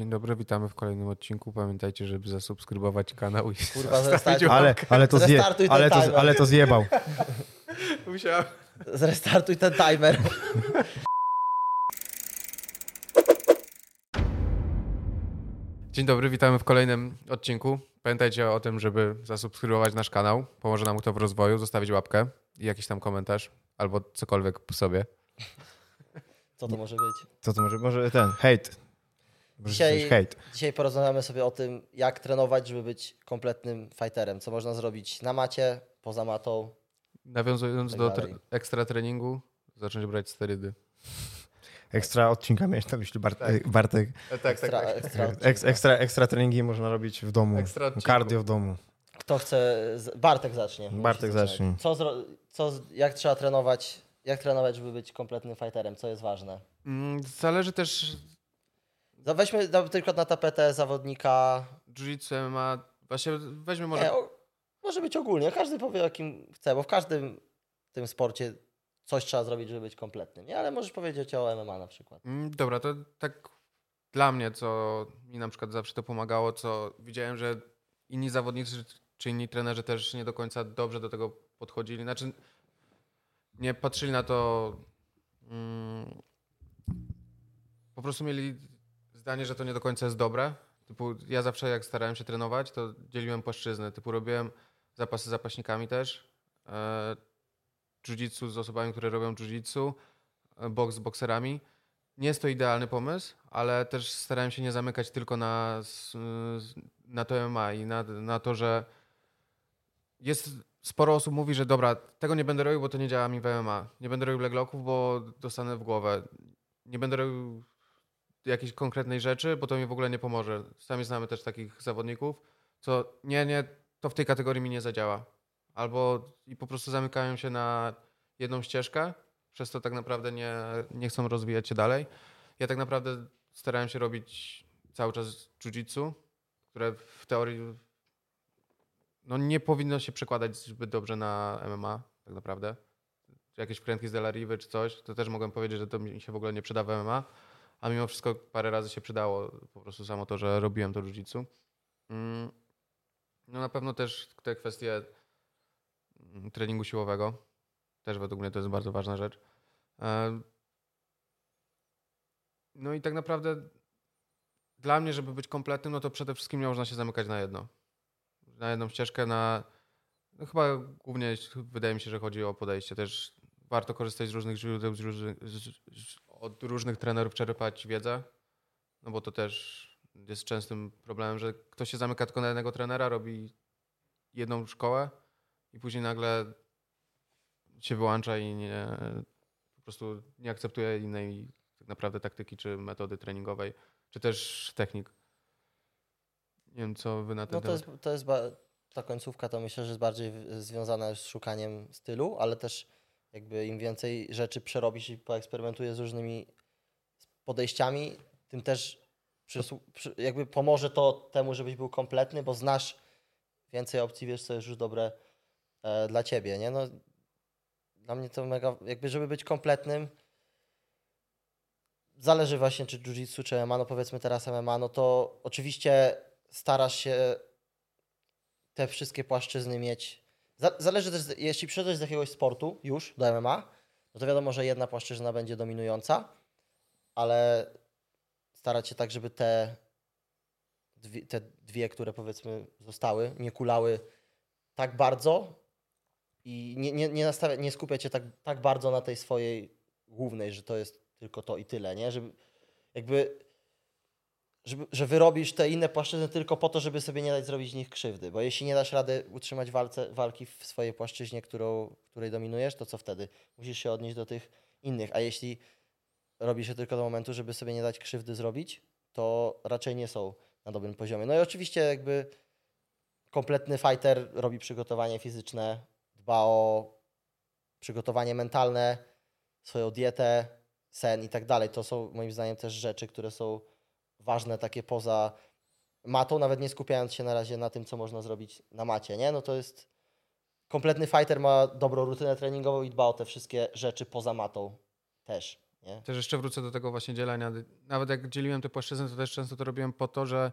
Dzień dobry, witamy w kolejnym odcinku. Pamiętajcie, żeby zasubskrybować kanał i Kurwa, zrestartuj, Ale, ale, to, zje, Zrestartuj ten ale, to, timer. ale to zjebał. Musiałem. zrestartuj ten timer. Dzień dobry, witamy w kolejnym odcinku. Pamiętajcie o tym, żeby zasubskrybować nasz kanał. Pomoże nam to w rozwoju, zostawić łapkę i jakiś tam komentarz albo cokolwiek po sobie. Co to może być? Co to może? Może ten, hejt. Dzisiaj-. Dzisiaj porozmawiamy sobie o tym, jak trenować, żeby być kompletnym fighterem. Co można zrobić na macie, poza matą. Nawiązując Tak do tre- ekstra treningu, zacząć brać sterydy. Ekstra odcinka miałeś na myśli Bartek. Bartek. tak, Ekstra, ekstra. Eks, ekstra, ekstra treningi można robić w domu. Ekstra. Cardio w domu. Kto chce... z- Bartek zacznie. Bartek zacznij. Co, zro... co z- Jak trzeba trenować, jak trenować, żeby być kompletnym fighterem? Co jest ważne? Mm, Zależy też No Weźmy na przykład na tapetę zawodnika. jiu-jitsu, MMA, właśnie weźmy może... Nie, o, może być ogólnie. Każdy powie, o kim chce, bo w każdym tym sporcie coś trzeba zrobić, żeby być kompletnym. Nie, ale możesz powiedzieć o MMA na przykład. Mm, Dobra, to tak dla mnie, co mi na przykład zawsze to pomagało, co widziałem, że inni zawodnicy czy inni trenerzy też nie do końca dobrze do tego podchodzili. Znaczy, nie patrzyli na to. Mm, po prostu mieli zdanie, że to nie do końca jest dobre. Typu, ja zawsze jak starałem się trenować, to dzieliłem płaszczyzny. Typu robiłem zapasy z zapaśnikami też. E, jiu-jitsu z osobami, które robią jiu-jitsu, e, boks z bokserami. Nie jest to idealny pomysł, ale też starałem się nie zamykać tylko na, na to MMA i na, na to, że jest sporo osób mówi, że dobra, tego nie będę robił, bo to nie działa mi w MMA. Nie będę robił leglocków, bo dostanę w głowę. Nie będę robił jakiejś konkretnej rzeczy, bo to mi w ogóle nie pomoże. Sami znamy też takich zawodników, co nie, nie, to w tej kategorii mi nie zadziała. Albo i po prostu zamykają się na jedną ścieżkę, przez to tak naprawdę nie, nie chcą rozwijać się dalej. Ja tak naprawdę starałem się robić cały czas jiu-jitsu, które w teorii no nie powinno się przekładać zbyt dobrze na MMA, tak naprawdę. Jakieś wkrętki z Delariwy czy coś, to też mogłem powiedzieć, że to mi się w ogóle nie przyda w MMA, a mimo wszystko parę razy się przydało po prostu samo to, że robiłem to jiu-jitsu. Mm, No na pewno też te kwestie mm, treningu siłowego, też według mnie to jest bardzo ważna rzecz. E, No i tak naprawdę dla mnie, żeby być kompletnym, no to przede wszystkim nie można się zamykać na jedno. Na jedną ścieżkę, na. No chyba głównie wydaje mi się, że chodzi o podejście. Też warto korzystać z różnych źródeł, z różnych, z, od różnych trenerów czerpać wiedzę, no bo to też jest częstym problemem, że ktoś się zamyka tylko na jednego trenera, robi jedną szkołę i później nagle się wyłącza i nie, po prostu nie akceptuje innej tak naprawdę taktyki czy metody treningowej, czy też technik. Nie wiem, co wy na ten No to temat. jest, to jest ba- ta końcówka to myślę, że jest bardziej związana z szukaniem stylu, ale też jakby im więcej rzeczy przerobisz i poeksperymentujesz z różnymi podejściami, tym też jakby pomoże to temu, żebyś był kompletny, bo znasz więcej opcji, wiesz, co jest już dobre e, dla ciebie, nie? No, dla mnie to mega, jakby żeby być kompletnym, zależy właśnie czy jiu-jitsu, czy MMA, no powiedzmy teraz MMA, no to oczywiście starasz się te wszystkie płaszczyzny mieć. Za- Zależy też, jeśli przyszedłeś z jakiegoś sportu już do MMA, no to wiadomo, że jedna płaszczyzna będzie dominująca, ale starać się tak, żeby te dwie, te dwie które powiedzmy zostały, nie kulały tak bardzo i nie, nie, nie, nie skupiać się tak, tak bardzo na tej swojej głównej, że to jest tylko to i tyle, nie? Żeby jakby żeby, że wyrobisz te inne płaszczyzny tylko po to, żeby sobie nie dać zrobić z nich krzywdy. Bo jeśli nie dasz rady utrzymać walce, walki w swojej płaszczyźnie, którą, której dominujesz, to co wtedy? Musisz się odnieść do tych innych. A jeśli robisz je tylko do momentu, żeby sobie nie dać krzywdy zrobić, to raczej nie są na dobrym poziomie. No i oczywiście jakby kompletny fighter robi przygotowanie fizyczne, dba o przygotowanie mentalne, swoją dietę, sen i tak dalej. To są moim zdaniem też rzeczy, które są ważne takie poza matą, nawet nie skupiając się na razie na tym, co można zrobić na macie, nie? No to jest kompletny fighter ma dobrą rutynę treningową i dba o te wszystkie rzeczy poza matą też. Nie? Też jeszcze wrócę do tego właśnie dzielenia. Nawet jak dzieliłem te płaszczyzny, to też często to robiłem po to, że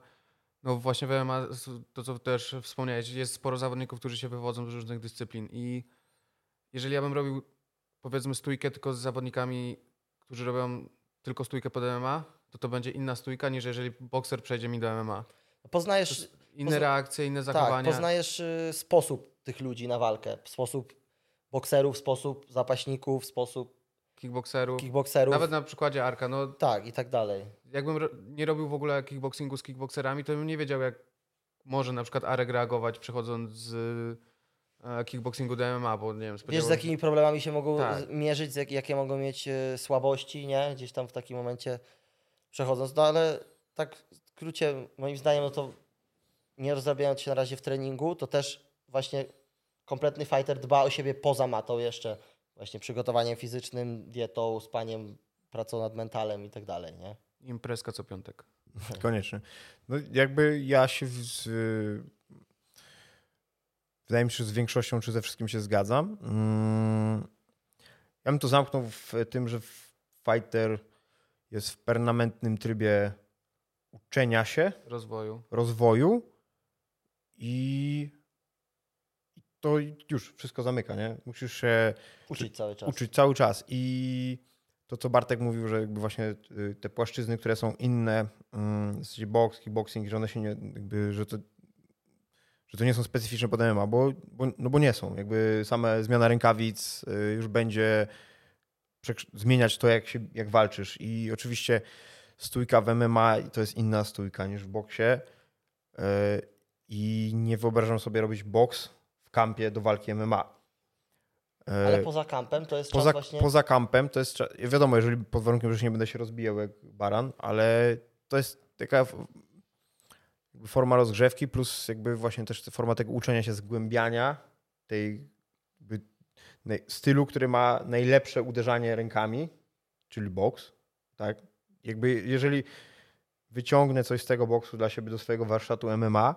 no właśnie w MMA, to co też wspomniałeś, jest sporo zawodników, którzy się wywodzą z różnych dyscyplin i jeżeli ja bym robił powiedzmy stójkę tylko z zawodnikami, którzy robią tylko stójkę pod MMA, to to będzie inna stójka niż jeżeli bokser przejdzie mi do MMA. Poznajesz, Inne Pozna- reakcje, inne tak, zachowania. poznajesz y, sposób tych ludzi na walkę, sposób bokserów, sposób zapaśników, sposób kickbokserów. kickbokserów. Nawet na przykładzie Arka, no Tak, i tak dalej. jakbym ro- nie robił w ogóle kickboxingu z kickbokserami, to bym nie wiedział, jak może na przykład Arek reagować przechodząc z e, kickboxingu do MMA, bo nie wiem, Wiesz, z jakimi problemami się mogą Tak. mierzyć, jakie mogą mieć e, słabości, nie? Gdzieś tam w takim momencie przechodząc. No ale tak w skrócie, moim zdaniem, no to nie rozrabiając się na razie w treningu, to też właśnie kompletny fighter dba o siebie poza matą jeszcze. Właśnie przygotowaniem fizycznym, dietą, spaniem, pracą nad mentalem i tak dalej, nie? Imprezka co piątek. Koniecznie. No jakby ja się z, wydaje mi się, że z większością czy ze wszystkim się zgadzam. Mm, Ja bym to zamknął w tym, że fighter jest w permanentnym trybie uczenia się, Rozwoju. rozwoju i to już wszystko zamyka, nie? Musisz się Uczyć cały czas. uczyć cały czas. I to, co Bartek mówił, że jakby właśnie y, te płaszczyzny, które są inne, mm, w sensie box, kickboxing, że one się nie, jakby, że to, że to nie są specyficzne pod MMA, bo, bo, no bo nie są. Jakby same zmiana rękawic y, już będzie zmieniać to, jak, się, jak walczysz. I oczywiście stójka w MMA to jest inna stójka niż w boksie. Y, I nie wyobrażam sobie robić boks w kampie do walki MMA. Y, Ale poza kampem to jest poza, czas właśnie... poza kampem to jest. cza- Wiadomo, jeżeli pod warunkiem, że nie będę się rozbijał jak baran, ale to jest taka forma rozgrzewki, plus jakby właśnie też forma tego uczenia się, zgłębiania tej stylu, który ma najlepsze uderzanie rękami, czyli boks. Tak? Jakby jeżeli wyciągnę coś z tego boksu dla siebie do swojego warsztatu MMA,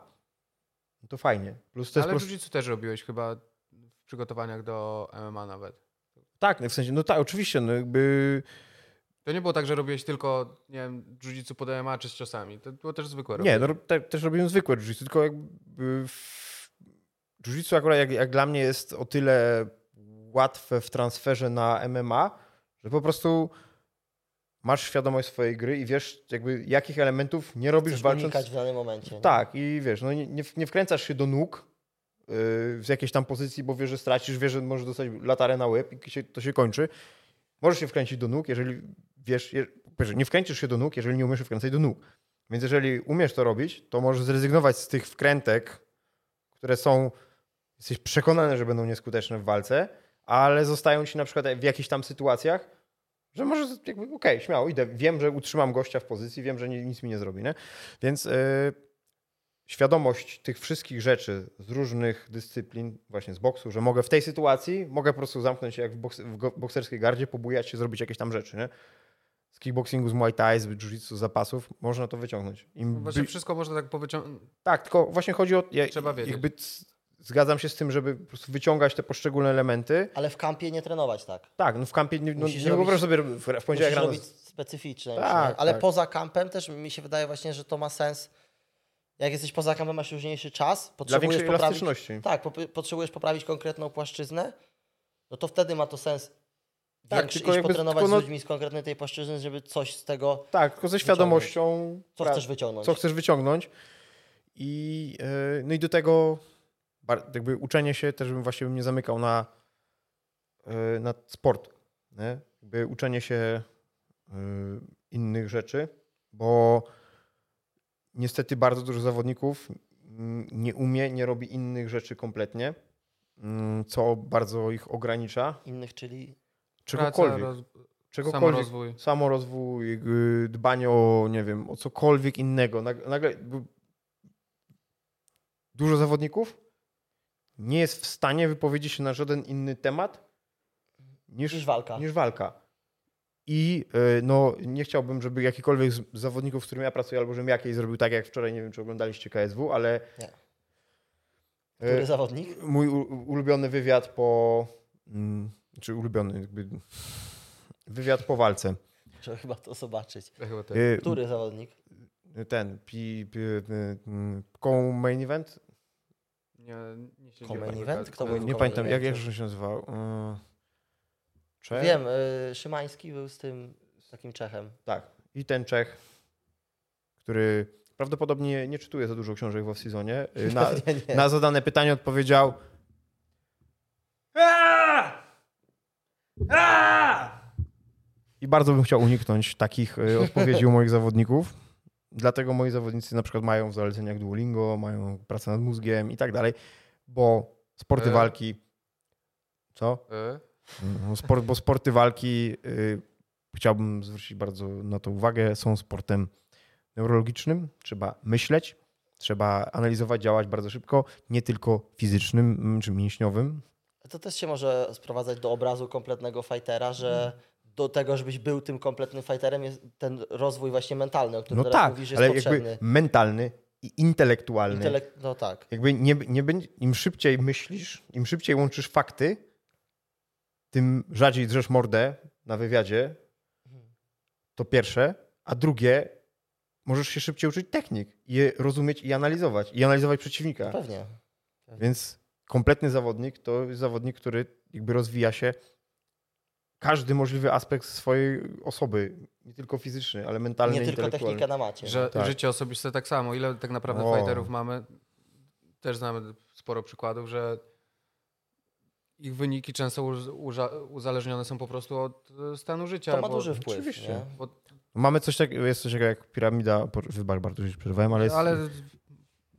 no to fajnie. Plus to jest Ale jiu też robiłeś chyba w przygotowaniach do MMA nawet. Tak, no w sensie, no tak, oczywiście, no jakby To nie było tak, że robiłeś tylko, nie wiem, jiu pod MMA czy z ciosami. To było też zwykłe Nie, robienie. no, te, też robiłem zwykłe jiu tylko jakby w jiu akurat jak, jak dla mnie jest o tyle łatwe w transferze na MMA, że po prostu masz świadomość swojej gry i wiesz jakby jakich elementów nie robisz Chcesz walcząc. w danym momencie. nie? Tak, i wiesz, no nie, nie, nie wkręcasz się do nóg yy, z jakiejś tam pozycji, bo wiesz, że stracisz, wiesz, że możesz dostać latarę na łeb i się, to się kończy. Możesz się wkręcić do nóg, jeżeli wiesz, je, nie wkręcisz się do nóg, jeżeli nie umiesz się wkręcać do nóg. Więc jeżeli umiesz to robić, to możesz zrezygnować z tych wkrętek, które są, jesteś przekonany, że będą nieskuteczne w walce, ale zostają ci na przykład w jakichś tam sytuacjach, że może jakby, okej, śmiało, idę, wiem, że utrzymam gościa w pozycji, wiem, że nic mi nie zrobi, nie? Więc yy, świadomość tych wszystkich rzeczy z różnych dyscyplin, właśnie z boksu, że mogę w tej sytuacji, mogę po prostu zamknąć się jak w, boks, w bokserskiej gardzie, pobujać się, zrobić jakieś tam rzeczy, nie? Z kickboxingu, z muay thai, z jiu-jitsu, z zapasów, można to wyciągnąć. Im Właśnie by- wszystko można tak powyciągnąć. tak, tylko właśnie chodzi o. Ja, Trzeba wiedzieć. Jakby zgadzam się z tym, żeby po prostu wyciągać te poszczególne elementy. Ale w kampie nie trenować tak. Tak, no w kampie nie, no, Musisz nie wyobrażam sobie w, w poniedziałek Musisz rano. robić specyficzne. Tak? Ale tak. poza kampem też mi się wydaje właśnie, że to ma sens. Jak jesteś poza kampem, masz luźniejszy czas, Dla potrzebujesz większej poprawić, elastyczności. tak, po, potrzebujesz poprawić konkretną płaszczyznę, no to wtedy ma to sens Tak, większy, tylko iść jakby- potrenować tylko no- z ludźmi z konkretnej tej płaszczyzny, żeby coś z tego, Tak, tylko ze świadomością. co pra- chcesz wyciągnąć. co chcesz wyciągnąć. I, yy, no i do tego jakby uczenie się też bym właśnie bym nie zamykał na, yy, na sport. Nie? Jakby uczenie się yy, innych rzeczy, bo niestety bardzo dużo zawodników nie umie, nie robi innych rzeczy kompletnie, mm, co bardzo ich ogranicza. Innych, czyli Czegokolwiek. Praca, czegokolwiek samorozwój. samorozwój, jakby dbanie o, nie wiem, o cokolwiek innego. Nag- Nagle jakby dużo zawodników nie jest w stanie wypowiedzieć się na żaden inny temat niż, niż walka. niż walka. I y, no, nie chciałbym, żeby jakikolwiek z zawodników, z którym ja pracuję, albo żebym jakiejś zrobił tak jak wczoraj, nie wiem, czy oglądaliście KSW, ale Nie. y, Który zawodnik? mój ulubiony wywiad po. Mm, czy ulubiony, jakby. wywiad po walce. Trzeba chyba to zobaczyć. Ja chyba. Y, Który zawodnik? Ten, pi, pi, koło main event? Nie, nie tego event? Kto był Nie pamiętam, jak, jak się nazywał? Y, Czech? Wiem, y, Szymański był z tym takim Czechem. Tak. I ten Czech, który prawdopodobnie nie czytuje za dużo książek w off-seasonie, y, na, na zadane pytanie odpowiedział! I bardzo bym chciał uniknąć takich y, odpowiedzi u moich zawodników. Dlatego moi zawodnicy na przykład mają w zaleceniach Duolingo, mają pracę nad mózgiem i tak dalej, bo sporty E? walki... Co? Y? No, Sport, bo sporty walki, y, chciałbym zwrócić bardzo na to uwagę, są sportem neurologicznym. Trzeba myśleć, trzeba analizować, działać bardzo szybko, nie tylko fizycznym mm, czy mięśniowym. To też się może sprowadzać do obrazu kompletnego fightera, że do tego, żebyś był tym kompletnym fighterem, jest ten rozwój właśnie mentalny, o którym No teraz tak, mówisz, jest ale potrzebny. jakby mentalny i intelektualny. Intelekt, no tak. Jakby nie, nie będzie, im szybciej myślisz, im szybciej łączysz fakty, tym rzadziej drzesz mordę na wywiadzie. To pierwsze. A drugie, możesz się szybciej uczyć technik je rozumieć i analizować. I analizować przeciwnika. Pewnie. Więc kompletny zawodnik to jest zawodnik, który jakby rozwija się każdy możliwy aspekt swojej osoby. Nie tylko fizyczny, ale mentalny, Nie tylko technika na macie. Że Tak. życie osobiste tak samo. Ile tak naprawdę O. fighterów mamy? Też znamy sporo przykładów, że ich wyniki często uzależnione są po prostu od e, stanu życia. To ma bo- duży wpływ. oczywiście. Bo- Mamy coś takiego, jest coś takiego jak piramida, wybacz bardzo, że przerwałem, ale jest, ale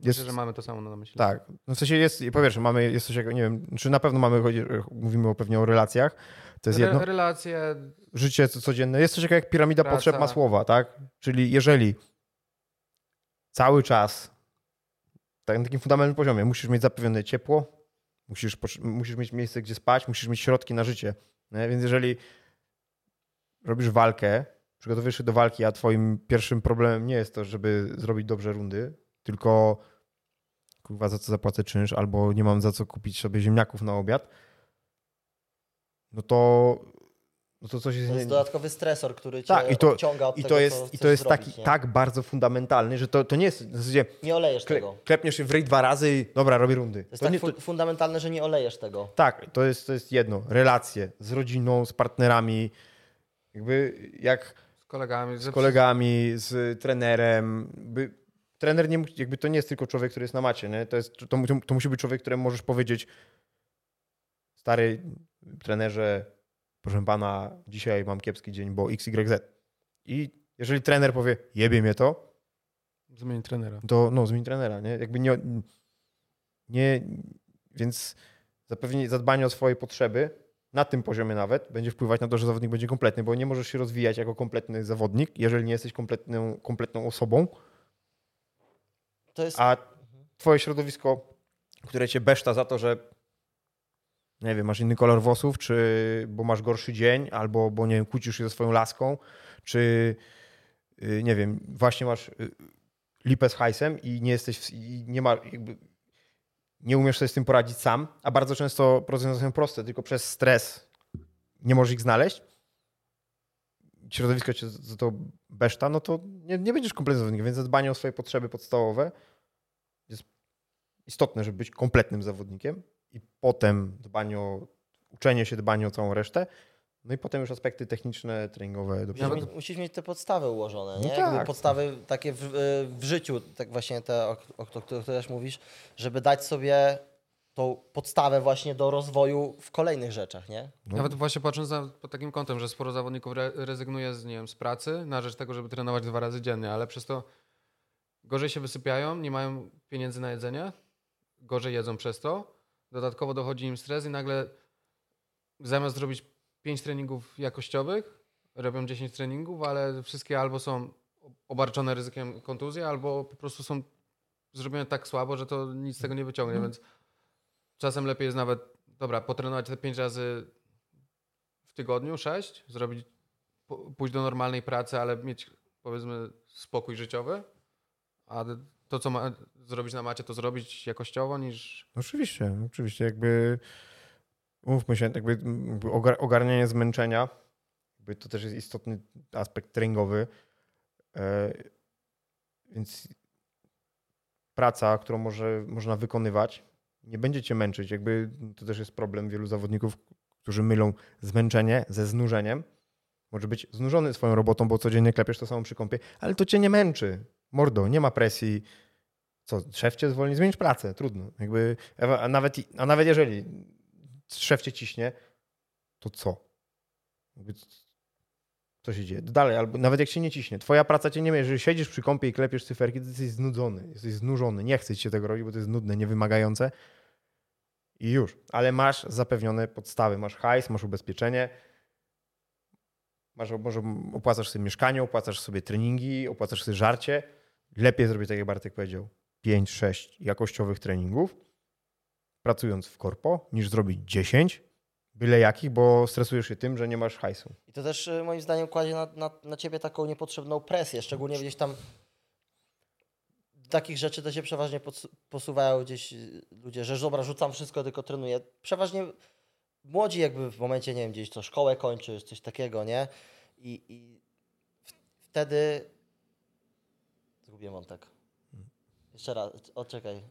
jest myślę, że mamy to samo na myśli. tak. No w sensie jest, po pierwsze mamy, jest coś jak, nie wiem, czy na pewno mamy, mówimy o pewnie o relacjach, to jest Re- jedno, Relacje, życie co- codzienne, jest coś jak piramida Praca. potrzeb Masłowa, tak? Czyli jeżeli cały czas tak, na takim fundamentalnym poziomie musisz mieć zapewnione ciepło, musisz, musisz mieć miejsce, gdzie spać, musisz mieć środki na życie, nie? więc jeżeli robisz walkę, przygotowujesz się do walki, a twoim pierwszym problemem nie jest to, żeby zrobić dobrze rundy, tylko kurwa za co zapłacę czynsz, albo nie mam za co kupić sobie ziemniaków na obiad, no to, no to coś jest, To jest dodatkowy stresor, który cię Tak, i to- odciąga od i tego, to co jest, i chcesz to jest zrobić, taki nie? tak bardzo fundamentalny, że to, to nie jest w zasadzie Nie olejesz kle, tego. klepniesz się w ryj dwa razy i dobra, robię rundy. To jest To tak nie, to, fundamentalne, że nie olejesz tego. tak, to jest, to jest jedno. Relacje z rodziną, z partnerami, jakby jak z kolegami. z kolegami, z trenerem. By, trener nie, jakby to nie jest tylko człowiek, który jest na macie, nie? To, jest, to, mu- to musi być człowiek, któremu możesz powiedzieć stary trenerze, proszę pana, dzisiaj mam kiepski dzień, bo XYZ. I jeżeli trener powie, jebie mnie to, Zmień trenera. to no, zmień trenera, nie? Jakby nie, nie więc zapewnienie, zadbanie o swoje potrzeby na tym poziomie nawet będzie wpływać na to, że zawodnik będzie kompletny, bo nie możesz się rozwijać jako kompletny zawodnik, jeżeli nie jesteś kompletną, kompletną osobą, To jest a twoje środowisko, które cię beszta za to, że nie wiem, masz inny kolor włosów, czy bo masz gorszy dzień, albo bo nie wiem, kłócisz się ze swoją laską, czy y, nie wiem, właśnie masz y, lipę z hajsem i nie jesteś, w- i nie ma jakby nie umiesz sobie z tym poradzić sam, a bardzo często rozwiązania są proste, tylko przez stres nie możesz ich znaleźć, środowisko cię za to beszta, no to nie, nie będziesz kompletnym zawodnikiem, więc zadbanie o swoje potrzeby podstawowe jest istotne, żeby być kompletnym zawodnikiem i potem dbanie o uczenie się, dbanie o całą resztę, no i potem już aspekty techniczne, treningowe. Dopiero. mieć, musisz mieć te podstawy ułożone, No nie? tak. Jakby podstawy takie w, w życiu, tak właśnie te, o, o, o których też mówisz, żeby dać sobie tą podstawę właśnie do rozwoju w kolejnych rzeczach, nie? No. Nawet właśnie patrząc na, pod takim kątem, że sporo zawodników re, rezygnuje z, nie wiem, z pracy na rzecz tego, żeby trenować dwa razy dziennie, ale przez to gorzej się wysypiają, nie mają pieniędzy na jedzenie, gorzej jedzą przez to, dodatkowo dochodzi im stres i nagle zamiast zrobić 5 treningów jakościowych, robią 10 treningów, ale wszystkie albo są obarczone ryzykiem kontuzji, albo po prostu są zrobione tak słabo, że to nic z tego nie wyciągnie, więc czasem lepiej jest nawet, dobra, potrenować te 5 razy w tygodniu, 6, zrobić, pójść do normalnej pracy, ale mieć powiedzmy spokój życiowy, a to, co ma zrobić na macie, to zrobić jakościowo, niż Oczywiście, oczywiście, jakby umówmy się, jakby jakby ogar- ogarnianie zmęczenia Jakby to też jest istotny aspekt treningowy. E, więc praca, którą może, można wykonywać, nie będzie cię męczyć. Jakby to też jest problem wielu zawodników, którzy mylą zmęczenie ze znużeniem. Może być znużony swoją robotą, bo codziennie klepiesz to samo przy kąpie, ale to cię nie męczy. Mordo, nie ma presji. Co, szef cię zwolni, zmienić pracę, trudno. Jakby, a, nawet, a nawet jeżeli szef cię ciśnie, to co? Jakby, co się dzieje? Dalej, albo nawet jak się nie ciśnie, twoja praca cię nie męczy. Jeżeli siedzisz przy kąpie i klepiesz cyferki, to jesteś znudzony, jesteś znużony, nie chcesz się tego robić, bo to jest nudne, niewymagające i już. Ale masz zapewnione podstawy, masz hajs, masz ubezpieczenie, masz, może opłacasz sobie mieszkanie, opłacasz sobie treningi, opłacasz sobie żarcie. Lepiej zrobić, tak jak Bartek powiedział, 5-6 jakościowych treningów, pracując w korpo, niż zrobić 10, byle jakich, bo stresujesz się tym, że nie masz hajsu. I to też y, moim zdaniem kładzie na, na, na ciebie taką niepotrzebną presję, szczególnie gdzieś tam takich rzeczy to się przeważnie posuwają gdzieś y, ludzie, że dobra, rzucam wszystko, tylko trenuję. Przeważnie młodzi jakby w momencie, nie wiem, gdzieś to szkołę kończy, coś takiego, nie? I, i wtedy... Zgubiłem wątek. Jeszcze raz, odczekaj.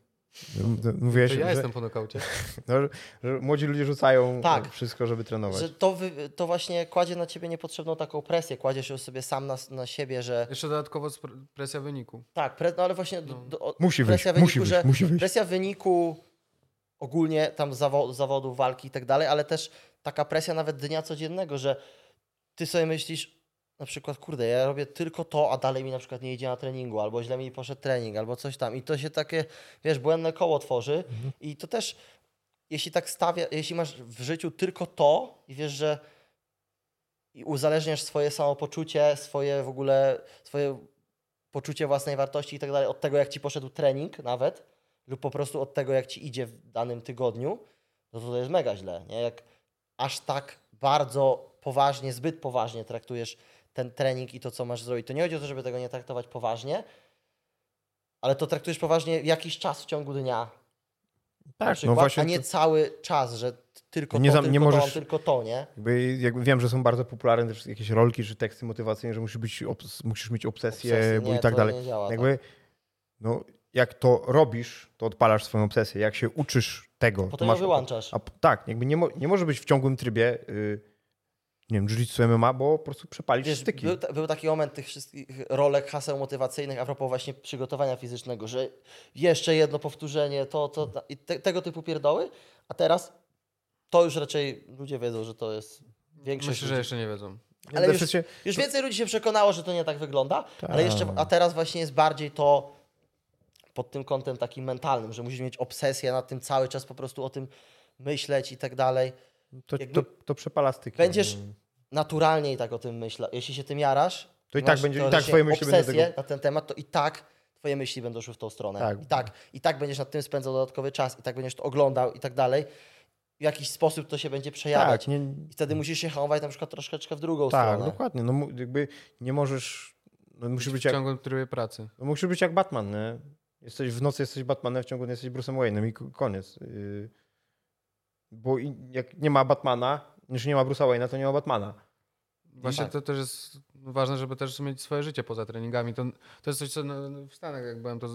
Mówiłeś, to ja że, jestem po nokaucie. No, że młodzi ludzie rzucają tak, wszystko, żeby trenować. Że to, wy, to właśnie kładzie na ciebie niepotrzebną taką presję, kładziesz ją sobie sam na, na siebie, że... Jeszcze dodatkowo presja wyniku. Tak, pre, no ale właśnie... No. Do, musi presja wyjść, wyniku, musi że wyjść, musi wyjść. Presja wyniku ogólnie tam zawo zawodów, walki i tak dalej, ale też taka presja nawet dnia codziennego, że ty sobie myślisz, na przykład, kurde, ja robię tylko to, a dalej mi na przykład nie idzie na treningu, albo źle mi poszedł trening, albo coś tam. I to się takie, wiesz, błędne koło tworzy. Mhm. I to też, jeśli tak stawia, jeśli masz w życiu tylko to i wiesz, że i uzależniasz swoje samopoczucie, swoje w ogóle, swoje poczucie własnej wartości i tak dalej od tego, jak ci poszedł trening nawet, lub po prostu od tego, jak ci idzie w danym tygodniu, no to to jest mega źle, nie? Jak aż tak bardzo poważnie, zbyt poważnie traktujesz ten trening i to, co masz zrobić. To nie chodzi o to, żeby tego nie traktować poważnie, ale to traktujesz poważnie jakiś czas w ciągu dnia. Tak, przykład, no właśnie. A nie to... cały czas, że tylko nie to, za, tylko nie możesz, to, tylko to, nie? Jakby, jakby wiem, że są bardzo popularne też jakieś rolki czy teksty motywacyjne, że musisz, być, musisz mieć obsesję, nie, i tak dalej. Działa, jakby, tak. no, jak to robisz, to odpalasz swoją obsesję. Jak się uczysz tego, Potem to masz. wyłączasz. A, tak, jakby nie, mo, nie może być w ciągłym trybie. Yy, nie wiem, jiu-jitsu MMA, bo po prostu przepalisz Wiesz, styki. Był, był, taki moment tych wszystkich rolek, haseł motywacyjnych a propos właśnie przygotowania fizycznego, że jeszcze jedno powtórzenie, to, to, i te, tego typu pierdoły, a teraz to już raczej ludzie wiedzą, że to jest większość Myślę, ludzi. że jeszcze nie wiedzą. Ale już, już więcej ludzi się przekonało, że to nie tak wygląda, Ta. ale jeszcze, a teraz właśnie jest bardziej to pod tym kątem takim mentalnym, że musisz mieć obsesję nad tym cały czas, po prostu o tym myśleć i tak dalej. To, to, to przepala styki. Będziesz naturalnie i tak o tym myśleć. Jeśli się tym jarasz, to i tak będzie, i tak twoje myśli będą tego... na ten temat, to i tak twoje myśli będą szły w tą stronę. Tak. I, tak, I tak będziesz nad tym spędzał dodatkowy czas, i tak będziesz to oglądał i tak dalej. W jakiś sposób to się będzie przejawiać. Tak, nie... I wtedy musisz się hamować na przykład troszeczkę w drugą tak, stronę. Tak, dokładnie. No jakby nie możesz... No, musisz być, jak... w ciągłym trybie pracy. No, musisz być jak Batman, nie? Jesteś w nocy jesteś Batmanem, w ciągu dnia jesteś Bruce'em Wayne'em i koniec. Yy... Bo jak nie ma Batmana, jeśli nie ma Bruce'a Wayne'a, to nie ma Batmana. Właśnie tak. to też jest ważne, żeby też mieć swoje życie poza treningami. To, to jest coś, co w Stanach, jak byłem, to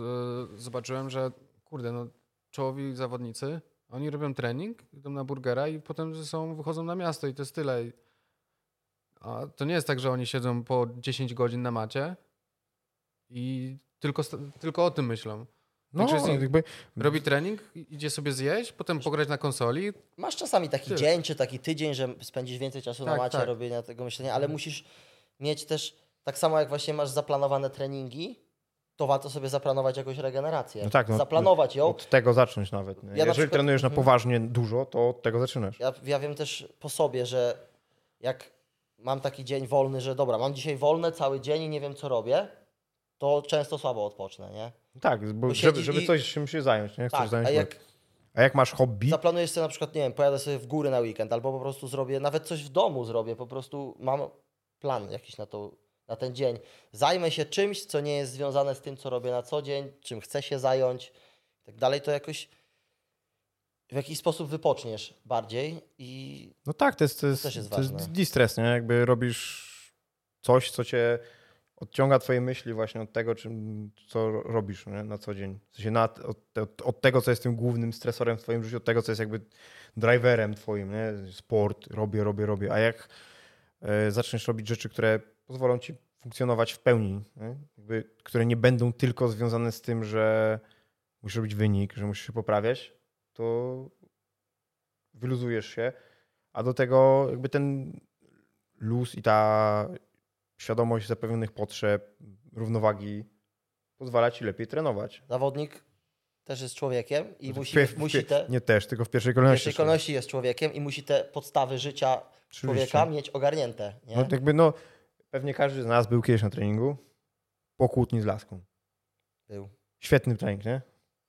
zobaczyłem, że kurde, no czołowi zawodnicy, oni robią trening, idą na burgera i potem ze sobą wychodzą na miasto i to jest tyle. A to nie jest tak, że oni siedzą po 10 godzin na macie i tylko, tylko o tym myślą. No, jakby... Robi trening, idzie sobie zjeść, potem pograć na konsoli. Masz czasami taki Tyle. dzień, czy taki tydzień, że spędzisz więcej czasu tak, na macie tak. robienia tego myślenia, ale musisz mieć też, tak samo jak właśnie masz zaplanowane treningi, to warto sobie zaplanować jakąś regenerację. No tak, no, Zaplanować ją. Od tego zacząć nawet. Ja Jeżeli przykład, trenujesz na mhm. poważnie dużo, to od tego zaczynasz. Ja, ja wiem też po sobie, że jak mam taki dzień wolny, że dobra, mam dzisiaj wolne cały dzień i nie wiem co robię, to często słabo odpocznę, nie? Tak, bo, bo żeby, żeby i... coś się zająć, nie? Chcesz tak, zająć a jak, a jak masz hobby? Zaplanujesz sobie na przykład, nie wiem, pojadę sobie w góry na weekend, albo po prostu zrobię, nawet coś w domu zrobię, po prostu mam plan jakiś na, to, na ten dzień. Zajmę się czymś, co nie jest związane z tym, co robię na co dzień, czym chcę się zająć i tak dalej, to jakoś w jakiś sposób wypoczniesz bardziej i No tak, to jest, to jest, też jest to jest distres, nie? Jakby robisz coś, co cię odciąga twoje myśli właśnie od tego, czym, co ro- robisz nie? na co dzień. W sensie od, od, od tego, co jest tym głównym stresorem w twoim życiu, od tego, co jest jakby driverem twoim, nie? Sport, robię, robię, robię. A jak e, zaczniesz robić rzeczy, które pozwolą ci funkcjonować w pełni, nie? Jakby, które nie będą tylko związane z tym, że musisz robić wynik, że musisz się poprawiać, to wyluzujesz się, a do tego jakby ten luz i ta świadomość zapewnionych potrzeb, równowagi pozwala ci lepiej trenować. zawodnik też jest człowiekiem i W musi, pier- w musi te... Nie też, tylko w pierwszej W kolejności. pierwszej kolejności jest człowiekiem i musi te podstawy życia Oczywiście. człowieka mieć ogarnięte. Nie? No, jakby no, pewnie każdy z nas był kiedyś na treningu po kłótni z laską. Był Świetny trening, nie?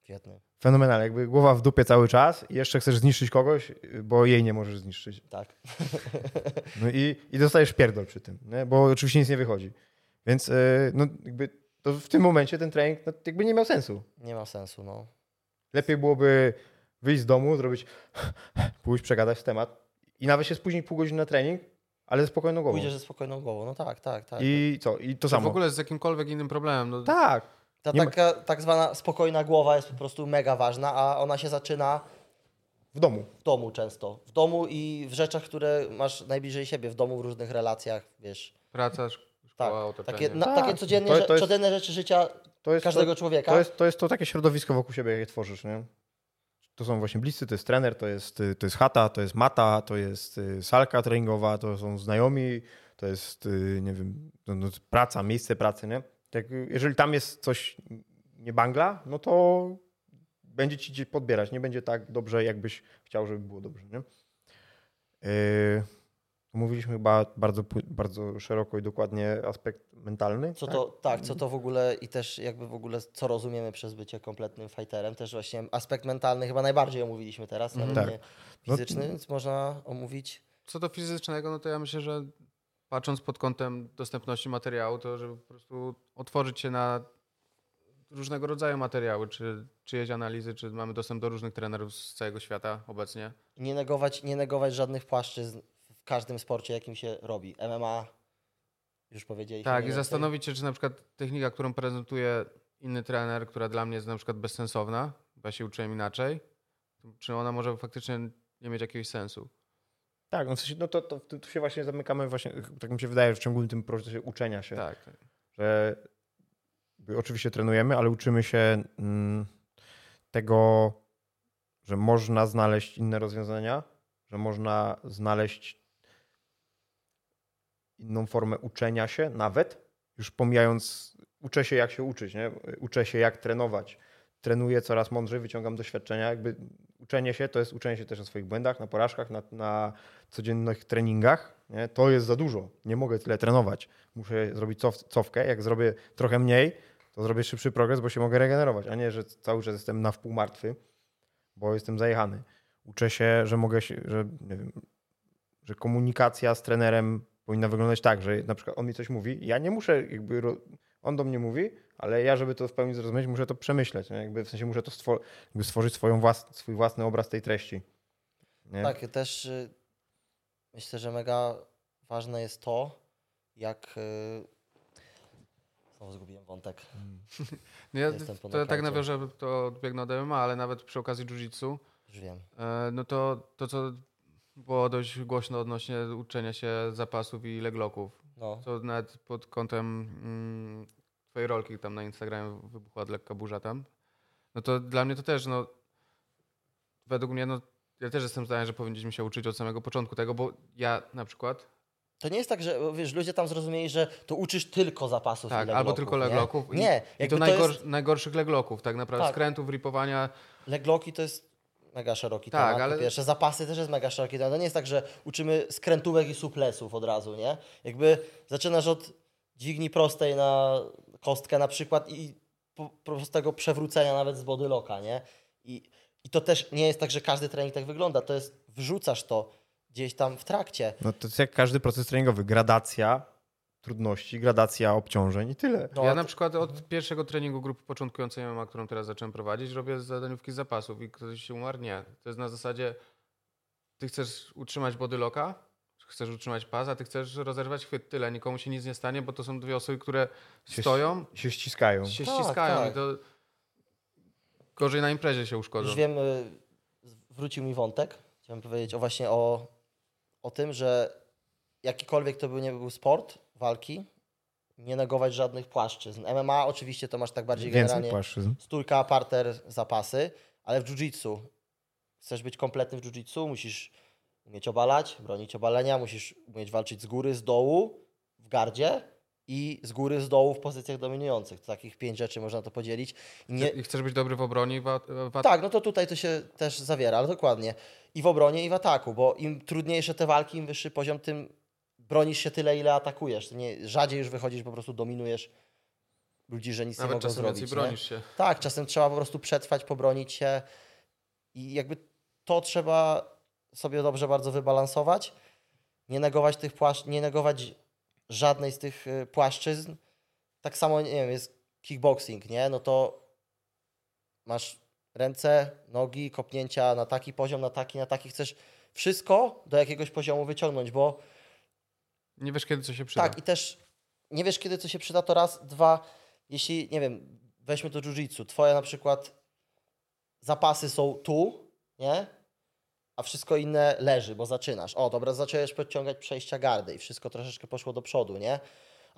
Świetny. Fenomenalny. Jakby głowa w dupie cały czas i jeszcze chcesz zniszczyć kogoś, bo jej nie możesz zniszczyć. Tak. No i, i dostajesz pierdol przy tym, nie? bo oczywiście nic nie wychodzi. Więc yy, no, jakby to w tym momencie ten trening no, jakby nie miał sensu. Nie ma sensu, no. Lepiej byłoby wyjść z domu, zrobić, pójść, przegadać temat i nawet się spóźnić pół godziny na trening, ale ze spokojną głową. Pójdziesz ze spokojną głową. No tak, tak, tak. I co? I to Czy samo. w ogóle z jakimkolwiek innym problemem. No, Tak. Ta nie taka tak zwana spokojna głowa jest po prostu mega ważna, a ona się zaczyna W domu. w domu często. W domu i w rzeczach, które masz najbliżej siebie, w domu, w różnych relacjach, wiesz. Praca, szk- Tak, szkoła, otoczenie. takie, na, Tak, takie codzienne, to- to jest- codzienne rzeczy życia To jest każdego to, człowieka. to, jest, to jest to takie środowisko wokół siebie, jakie tworzysz, nie? To są właśnie bliscy, to jest trener, to jest, y, to jest chata, to jest mata, to jest y, salka treningowa, to są znajomi, to jest, y, nie wiem, no, no, praca, miejsce pracy, nie? Tak, jeżeli tam jest coś nie bangla, no to będzie ci gdzieś podbierać. Nie będzie tak dobrze, jakbyś chciał, żeby było dobrze, nie? Yy, mówiliśmy chyba bardzo, bardzo szeroko i dokładnie aspekt mentalny. Co tak? to, tak, co to w ogóle i też jakby w ogóle co rozumiemy przez bycie kompletnym fighterem. Też właśnie aspekt mentalny chyba najbardziej omówiliśmy teraz, nawet Tak. nie No- fizyczny, więc można omówić. Co do fizycznego, no to ja myślę, że patrząc pod kątem dostępności materiału, to żeby po prostu otworzyć się na różnego rodzaju materiały, czy czyjeś analizy, czy mamy dostęp do różnych trenerów z całego świata obecnie. Nie negować, nie negować żadnych płaszczyzn w każdym sporcie, jakim się robi. MMA, już powiedzieliśmy. Tak, i zastanowić się, czy na przykład technika, którą prezentuje inny trener, która dla mnie jest na przykład bezsensowna, bo ja się uczyłem inaczej, czy ona może faktycznie nie mieć jakiegoś sensu. Tak, no, w sensie, no to, to tu się właśnie zamykamy właśnie, tak mi się wydaje, w ciągłym tym procesie uczenia się, Tak. że oczywiście trenujemy, ale uczymy się mm, tego, że można znaleźć inne rozwiązania, że można znaleźć inną formę uczenia się nawet, już pomijając, uczę się jak się uczyć, nie? uczę się jak trenować, trenuję coraz mądrzej, wyciągam doświadczenia, jakby uczenie się to jest uczenie się też na swoich błędach, na porażkach, na, na codziennych treningach, nie? to jest za dużo, nie mogę tyle trenować, muszę zrobić cof, cofkę, jak zrobię trochę mniej, to zrobię szybszy progres, bo się mogę regenerować, a nie, że cały czas jestem na wpół martwy, bo jestem zajechany. Uczę się, że mogę się, że wiem, że komunikacja z trenerem powinna wyglądać tak, że na przykład on mi coś mówi, ja nie muszę jakby. On do mnie mówi, ale ja, żeby to w pełni zrozumieć, muszę to przemyśleć, nie? Jakby w sensie muszę to stwor... jakby stworzyć swoją włas... swój własny obraz tej treści. Nie? Tak, też y, myślę, że mega ważne jest to, jak. y, Znowu zgubiłem wątek. No ja to tak nawiążę, to odbiegnę od MMA, ale nawet przy okazji jiu-jitsu, Już wiem. e, no to to, co było dość głośno odnośnie uczenia się zapasów i legloków. No, To nawet pod kątem mm, twojej rolki tam na Instagramie wybuchła lekka burza tam. No to dla mnie to też, no według mnie, no ja też jestem zdania, że powinniśmy się uczyć od samego początku tego, bo ja na przykład, To nie jest tak, że wiesz, ludzie tam zrozumieli, że to uczysz tylko zapasów tak, albo tylko nie? legloków. i- Nie, I, to, to najgor, jest, najgorszych legloków, tak naprawdę, Tak. skrętów, ripowania. legloki to jest mega szeroki Tak, temat. ale- pierwsze, zapasy też jest mega szeroki temat. To nie jest tak, że uczymy skrętówek i suplesów od razu, nie? Jakby zaczynasz od dźwigni prostej na kostkę na przykład i po, prostego przewrócenia nawet z body locka, nie? I, I to też nie jest tak, że każdy trening tak wygląda. To jest, wrzucasz to gdzieś tam w trakcie. No to jest jak każdy proces treningowy, gradacja trudności, gradacja obciążeń i tyle. No, ja na przykład od pierwszego treningu grupy początkującej MMA, którą teraz zacząłem prowadzić, robię zadaniówki z zapasów i ktoś się umarł? Nie. To jest na zasadzie, ty chcesz utrzymać bodylocka, chcesz utrzymać pas, a ty chcesz rozerwać chwyt. Tyle. Nikomu się nic nie stanie, bo to są dwie osoby, które Się- stoją, Się ściskają. się Tak, ściskają tak. i to gorzej na imprezie się uszkodzą. Już wiem, y, wrócił mi wątek. Chciałem powiedzieć o właśnie o, o tym, że jakikolwiek to był nie był sport, walki, nie negować żadnych płaszczyzn. MMA oczywiście to masz tak bardziej Więcej generalnie płaszczyzn. stójka, parter, zapasy, ale w jiu-jitsu chcesz być kompletny w jiu-jitsu, musisz umieć obalać, bronić obalenia, musisz umieć walczyć z góry, z dołu, w gardzie i z góry, z dołu w pozycjach dominujących. To takich pięć rzeczy można to podzielić. I nie, I chcesz być dobry w obronie w, ataku. tak, no to tutaj to się też zawiera, ale dokładnie. I w obronie, i w ataku, bo im trudniejsze te walki, im wyższy poziom, tym bronisz się tyle, ile atakujesz. Nie, rzadziej już wychodzisz, po prostu dominujesz ludzi, że nic nie Nawet mogą czasem zrobić. nie? bronisz się. Tak, czasem trzeba po prostu przetrwać, pobronić się i jakby to trzeba sobie dobrze bardzo wybalansować. Nie negować tych płaszcz, nie negować żadnej z tych y, płaszczyzn. Tak samo, nie wiem, jest kickboxing, nie? No to masz ręce, nogi, kopnięcia na taki poziom, na taki, na taki. Chcesz wszystko do jakiegoś poziomu wyciągnąć, bo Nie wiesz, kiedy co się przyda. tak, i też nie wiesz, kiedy co się przyda, to raz. Dwa, jeśli, nie wiem, weźmy to jiu-jitsu, twoje na przykład zapasy są tu, nie? A wszystko inne leży, bo zaczynasz. O, dobra, zacząłeś podciągać przejścia gardy i wszystko troszeczkę poszło do przodu, nie?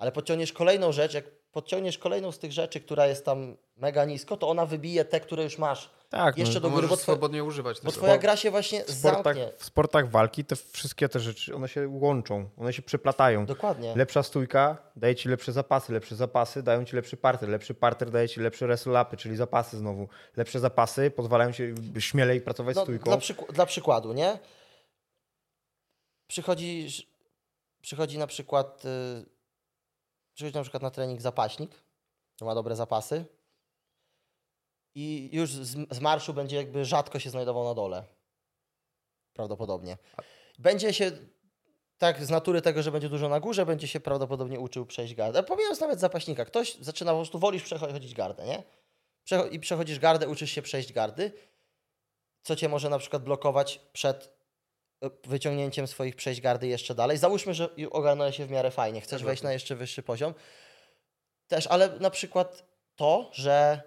Ale podciągniesz kolejną rzecz, jak podciągniesz kolejną z tych rzeczy, która jest tam mega nisko, to ona wybije te, które już masz. Tak, Jeszcze no, do góry, bo, twoje, swobodnie używać bo twoja gra się właśnie w sportach, zamknie. w sportach walki te wszystkie te rzeczy, one się łączą, one się przeplatają. Dokładnie. Lepsza stójka daje ci lepsze zapasy, lepsze zapasy dają ci lepszy parter, lepszy parter daje ci lepsze wrestle-upy, czyli zapasy znowu. Lepsze zapasy pozwalają ci śmielej pracować No, stójką. dla, dla przykładu, nie? Przychodzi, przychodzi na przykład y, przychodzi na przykład na trening zapaśnik, ma dobre zapasy i już z, z marszu będzie jakby rzadko się znajdował na dole. Prawdopodobnie. Będzie się tak z natury tego, że będzie dużo na górze, będzie się prawdopodobnie uczył przejść gardę. Pomijając nawet zapaśnika. Ktoś zaczyna po prostu, wolisz przechodzić gardę, nie? Przecho- I przechodzisz gardę, uczysz się przejść gardy co cię może na przykład blokować przed wyciągnięciem swoich przejść gardy jeszcze dalej. Załóżmy, że ogarnąłeś się w miarę fajnie, chcesz Tak, wejść na jeszcze wyższy poziom. Też, ale na przykład to, że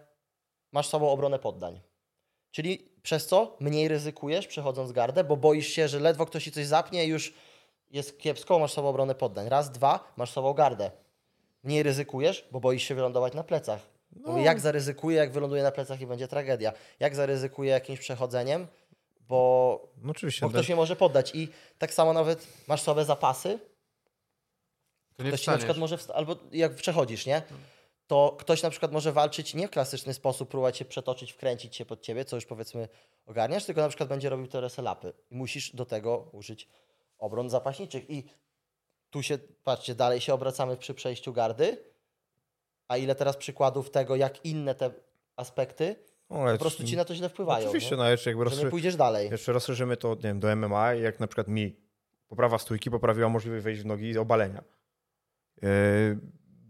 masz sobą obronę poddań. Czyli przez co mniej ryzykujesz przechodząc gardę, bo boisz się, że ledwo ktoś ci coś zapnie i już jest kiepsko, masz sobą obronę poddań. Raz, dwa, masz sobą gardę. Mniej ryzykujesz, bo boisz się wylądować na plecach. Mówię, jak zaryzykuję, jak wyląduję na plecach i będzie tragedia. Jak zaryzykuję jakimś przechodzeniem, bo, No oczywiście. bo ktoś mnie może poddać. I tak samo nawet masz sobie zapasy, To nie ktoś na przykład może, albo jak przechodzisz, nie? To ktoś na przykład może walczyć nie w klasyczny sposób, próbować się przetoczyć, wkręcić się pod ciebie, co już powiedzmy ogarniasz, tylko na przykład będzie robił te reselapy. I musisz do tego użyć obron zapaśniczych. I tu się, patrzcie, dalej się obracamy przy przejściu gardy, a ile teraz przykładów tego, jak inne te aspekty O, po prostu ci na to źle wpływają. Oczywiście, nie? no jeszcze jakby nie pójdziesz dalej. jeszcze rozszerzymy to nie wiem, do MMA, jak na przykład mi poprawa stójki poprawiła możliwość wejść w nogi z obalenia. Yy,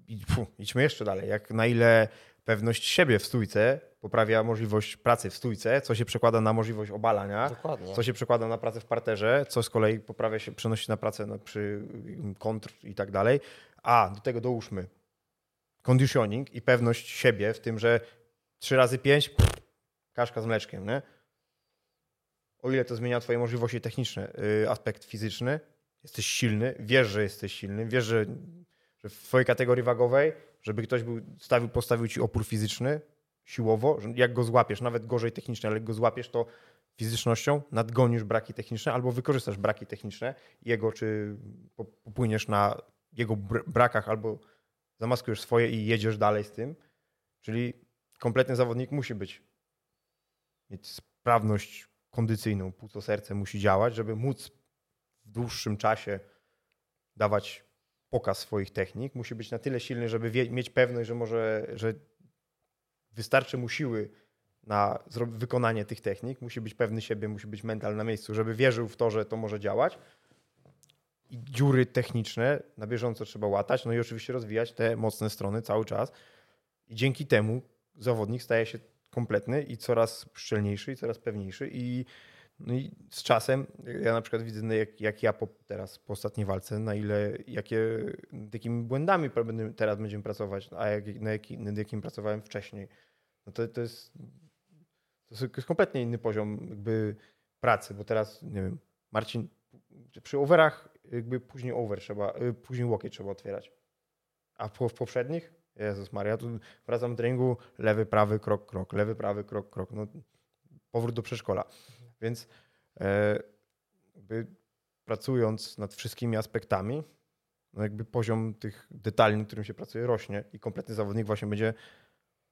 i, idźmy jeszcze dalej. Jak na ile pewność siebie w stójce poprawia możliwość pracy w stójce, co się przekłada na możliwość obalania, Dokładnie. co się przekłada na pracę w parterze, co z kolei poprawia się, przenosi na pracę na, przy kontr i tak dalej. A do tego dołóżmy conditioning i pewność siebie w tym, że 3 razy 5 kaszka z mleczkiem, nie? O ile to zmienia twoje możliwości techniczne, y, aspekt fizyczny, jesteś silny, wiesz, że jesteś silny, wiesz, że, że w twojej kategorii wagowej, żeby ktoś był, stawił, postawił ci opór fizyczny, siłowo, jak go złapiesz, nawet gorzej technicznie, ale jak go złapiesz, to fizycznością nadgonisz braki techniczne albo wykorzystasz braki techniczne jego, czy po- popłyniesz na jego br- brakach albo zamaskujesz swoje i jedziesz dalej z tym. Czyli kompletny zawodnik musi być, mieć sprawność kondycyjną, płuco, serce musi działać, żeby móc w dłuższym czasie dawać pokaz swoich technik. Musi być na tyle silny, żeby wie, mieć pewność, że może, że wystarczy mu siły na wykonanie tych technik. Musi być pewny siebie, musi być mental na miejscu, żeby wierzył w to, że to może działać. i dziury techniczne na bieżąco trzeba łatać, no i oczywiście rozwijać te mocne strony cały czas. I dzięki temu zawodnik staje się kompletny i coraz szczelniejszy i coraz pewniejszy i, no i z czasem ja na przykład widzę jak, jak ja po, teraz po ostatniej walce, na ile, jakie, nad jakimi błędami teraz będziemy pracować, a jak, na jaki, nad jakim pracowałem wcześniej. No to, to jest to jest kompletnie inny poziom jakby pracy, bo teraz, nie wiem, Marcin, przy overach jakby później over trzeba, y, później łokieć trzeba otwierać. A w poprzednich, Jezus Maria, tu wracam do treningu, lewy, prawy, krok, krok, lewy, prawy, krok, krok. No, powrót do przedszkola. Więc e, jakby pracując nad wszystkimi aspektami, no jakby poziom tych detali, nad którym się pracuje, rośnie i kompletny zawodnik właśnie będzie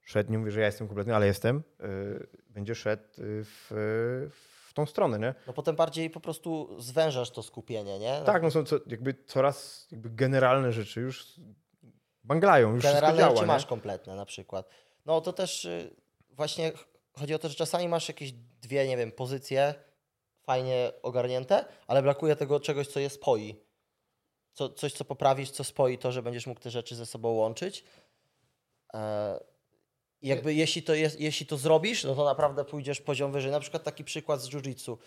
szedł, nie mówię, że ja jestem kompletny, ale jestem, y, będzie szedł y, w, w tą stronę, nie? No potem bardziej po prostu zwężasz to skupienie, nie? Tak, no są co, jakby coraz jakby generalne rzeczy już banglają, już Generalne wszystko działa, masz kompletne na przykład. No to też y, właśnie ch- chodzi o to, że czasami masz jakieś dwie, nie wiem, pozycje fajnie ogarnięte, ale brakuje tego czegoś, co je spoi. Co, coś, co poprawisz, co spoi to, że będziesz mógł te rzeczy ze sobą łączyć. E, I jakby jeśli to, jest, jeśli to zrobisz, no to naprawdę pójdziesz poziom wyżej. Na przykład taki przykład z jiu-jitsu.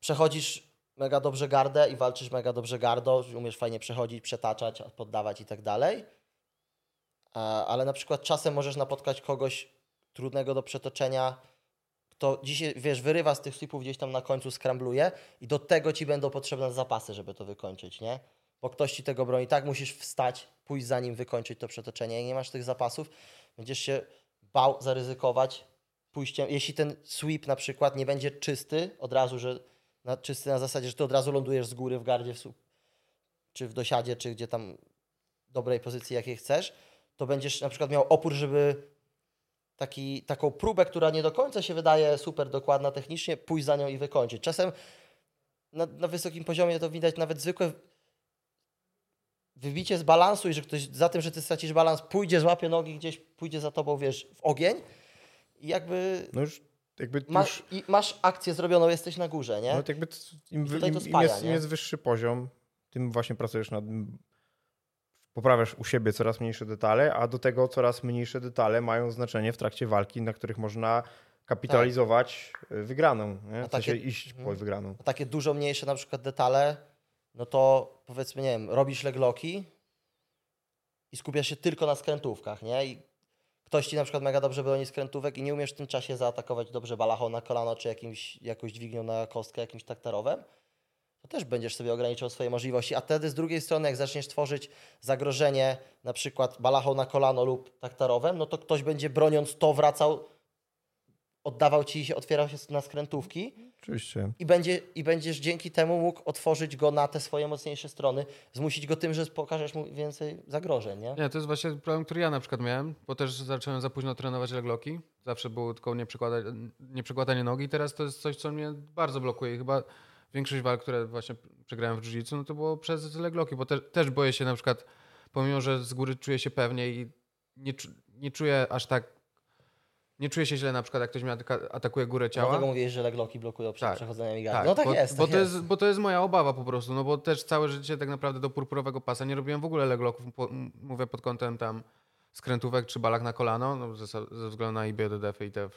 Przechodzisz mega dobrze gardę i walczysz mega dobrze gardo, umiesz fajnie przechodzić, przetaczać, poddawać i tak dalej. Ale na przykład czasem możesz napotkać kogoś trudnego do przetoczenia, kto dzisiaj, wiesz, wyrywa z tych slipów gdzieś tam na końcu, skrambluje i do tego ci będą potrzebne zapasy, żeby to wykończyć, nie? Bo ktoś ci tego broni. Tak musisz wstać, pójść za nim, wykończyć to przetoczenie. Jak nie masz tych zapasów, będziesz się bał zaryzykować pójściem. Jeśli ten sweep na przykład nie będzie czysty od razu, że na, czysty na zasadzie, że ty od razu lądujesz z góry w gardzie, w, słup- czy w dosiadzie, czy gdzie tam dobrej pozycji, jakiej chcesz, to będziesz na przykład miał opór, żeby taki, taką próbę, która nie do końca się wydaje super dokładna technicznie, pójść za nią i wykończyć. Czasem na, na wysokim poziomie to widać nawet zwykłe wybicie z balansu i że ktoś za tym, że ty stracisz balans, pójdzie, złapie nogi gdzieś, pójdzie za tobą, wiesz, w ogień i jakby No już jakby masz, już, i masz akcję zrobioną, jesteś na górze, nie? no to jakby im, im, im, spaja, jest, im nie? jest wyższy poziom, tym właśnie pracujesz nad poprawiasz u siebie coraz mniejsze detale, a do tego coraz mniejsze detale mają znaczenie w trakcie walki, na których można kapitalizować y, wygraną, nie? A W sensie takie- iść po Mhm. wygraną. A takie dużo mniejsze na przykład detale, no to powiedzmy, nie wiem, robisz legloki i skupiasz się tylko na skrętówkach, nie? I ktoś ci na przykład mega dobrze broni skrętówek i nie umiesz w tym czasie zaatakować dobrze balachą na kolano, czy jakimś, jakąś dźwignią na kostkę, jakimś taktarowem, to też będziesz sobie ograniczał swoje możliwości. A wtedy z drugiej strony, jak zaczniesz tworzyć zagrożenie na przykład balachą na kolano lub taktarowem, no to ktoś będzie broniąc to wracał, oddawał ci się, otwierał się na skrętówki Oczywiście. i, będzie, i będziesz dzięki temu mógł otworzyć go na te swoje mocniejsze strony, zmusić go tym, że pokażesz mu więcej zagrożeń, nie? Nie, to jest właśnie problem, który ja na przykład miałem, bo też zacząłem za późno trenować legloki. Zawsze było tylko nieprzykłada, nieprzykładanie nogi. Teraz to jest coś, co mnie bardzo blokuje. I chyba większość walk, które właśnie przegrałem w jiu-jitsu, no to było przez legloki, bo te, też boję się na przykład, pomimo, że z góry czuję się pewnie i nie, nie czuję aż tak, nie czuję się źle na przykład, jak ktoś mnie atakuje górę ciała. Dlatego mówisz, że legloki blokują przed Tak. przechodzeniem migardy. no tak bo, jest, bo, tak to jest. jest. Bo to jest moja obawa po prostu, no bo też całe życie tak naprawdę do purpurowego pasa nie robiłem w ogóle legloków, mówię pod kątem tam skrętówek czy balach na kolano, no ze, ze względu na IBDDF i te y,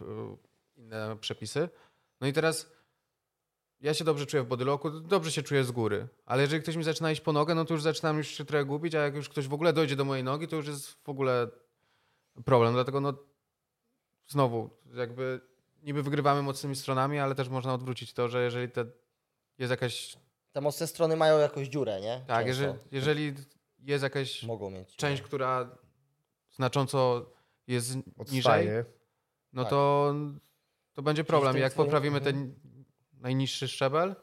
inne przepisy. No i teraz ja się dobrze czuję w bodylocku, dobrze się czuję z góry, ale jeżeli ktoś mi zaczyna iść po nogę, no to już zaczynam już się trochę gubić, a jak już ktoś w ogóle dojdzie do mojej nogi, to już jest w ogóle problem, dlatego no znowu jakby niby wygrywamy mocnymi stronami, ale też można odwrócić to, że jeżeli te jest jakaś Te mocne strony mają jakąś dziurę, nie? tak, jeżeli, jeżeli jest jakaś Mogą mieć. część, która znacząco jest niżej, Odstaje. no Tak. to, to będzie problem. tym Jak poprawimy mhm. ten najniższy szczebel,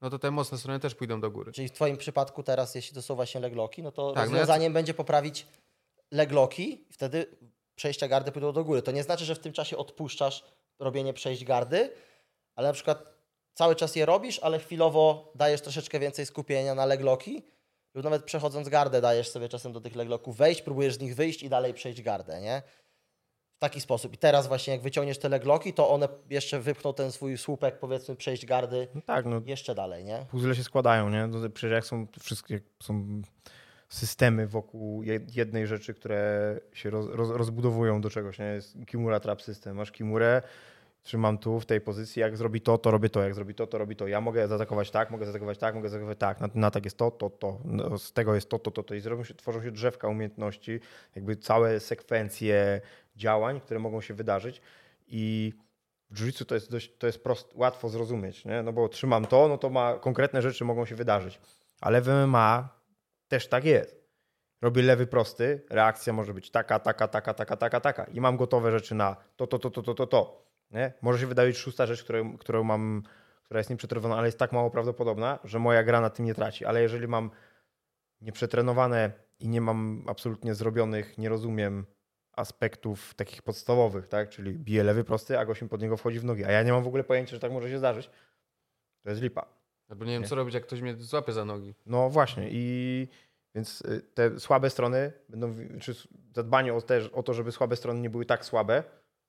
no to te mocne strony też pójdą do góry. Czyli w Twoim przypadku teraz, jeśli to są właśnie legloki, no to Tak, no ja rozwiązaniem będzie poprawić legloki, wtedy przejścia gardy pójdą do góry. To nie znaczy, że w tym czasie odpuszczasz robienie przejść gardy, ale na przykład cały czas je robisz, ale chwilowo dajesz troszeczkę więcej skupienia na legloki lub nawet przechodząc gardę dajesz sobie czasem do tych legloków wejść, próbujesz z nich wyjść i dalej przejść gardę, nie? w taki sposób. I teraz właśnie jak wyciągniesz te legloki, to one jeszcze wypchną ten swój słupek, powiedzmy, przejść gardy No tak, no jeszcze dalej, nie? puzzle się składają, nie? No, przecież jak są wszystkie są systemy wokół je- jednej rzeczy, które się roz, rozbudowują do czegoś, nie? Jest Kimura Trap System. Masz Kimurę, trzymam tu w tej pozycji, jak zrobi to, to robię to, jak zrobi to, to robi to. Ja mogę zaatakować tak, mogę zaatakować tak, mogę zaatakować tak. Na, na tak jest to, to, to. No, z tego jest to, to, to, to. I zrobią się, tworzą się drzewka umiejętności, jakby całe sekwencje działań, które mogą się wydarzyć i w jiu to jest dość, to jest prost, łatwo zrozumieć, nie? no bo trzymam to, no to ma konkretne rzeczy mogą się wydarzyć. Ale w MMA też tak jest. Robię lewy prosty, reakcja może być taka, taka, taka, taka, taka, taka. I mam gotowe rzeczy na to, to, to, to, to, to, to. Nie? Może się wydawać szósta rzecz, którą, którą mam, która jest nieprzetrenowana, ale jest tak mało prawdopodobna, że moja gra na tym nie traci. Ale jeżeli mam nieprzetrenowane i nie mam absolutnie zrobionych, nie rozumiem aspektów takich podstawowych, tak? Czyli bije lewy prosty, a gościem pod niego wchodzi w nogi. A ja nie mam w ogóle pojęcia, że tak może się zdarzyć. To jest lipa. Albo nie wiem, Nie. co robić, jak ktoś mnie złapie za nogi. No właśnie i więc y, te słabe strony będą, czy zadbanie o, te, o to, żeby słabe strony nie były tak słabe,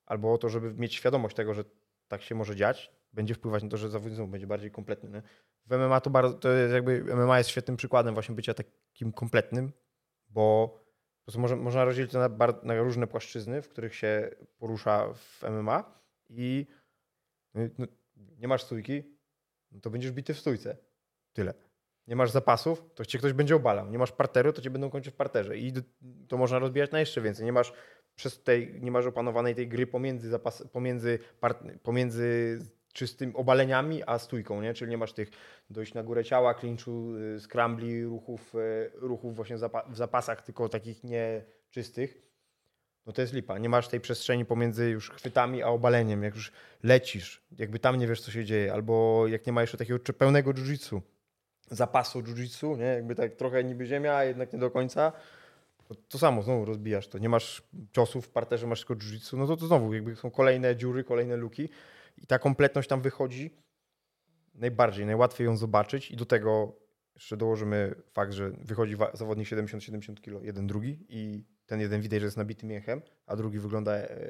albo o to, żeby mieć świadomość tego, że tak się może dziać, będzie wpływać na to, że zawodnik będzie bardziej kompletny. Nie? W MMA to bardzo, to jest jakby MMA jest świetnym przykładem właśnie bycia takim kompletnym, bo może, można rozdzielić to na, bar, na różne płaszczyzny, w których się porusza w MMA i no, no, nie masz stójki, no to będziesz bity w stójce. Tyle. Nie masz zapasów, to cię ktoś będzie obalał. Nie masz parteru, to cię będą kończyć w parterze. I to można rozbijać na jeszcze więcej. Nie masz przez tej, nie masz opanowanej tej gry pomiędzy, zapas, pomiędzy, part, pomiędzy czystym obaleniami a stójką, nie? Czyli nie masz tych dojść na górę ciała, klinczu, y, scrambli, ruchów, y, ruchów właśnie w zapasach, tylko takich nieczystych. No to jest lipa. Nie masz tej przestrzeni pomiędzy już chwytami a obaleniem. Jak już lecisz, jakby tam nie wiesz, co się dzieje, albo jak nie ma jeszcze takiego pełnego jiu-jitsu, zapasu jiu-jitsu, nie? Jakby tak trochę niby ziemia, a jednak nie do końca. To, samo, znowu rozbijasz to. Nie masz ciosów w parterze, masz tylko jiu-jitsu, no to, to znowu jakby są kolejne dziury, kolejne luki i ta kompletność tam wychodzi najbardziej, najłatwiej ją zobaczyć i do tego jeszcze dołożymy fakt, że wychodzi zawodnik 70-70 kg, jeden drugi i ten jeden widać, że jest nabity mięchem, a drugi wygląda e,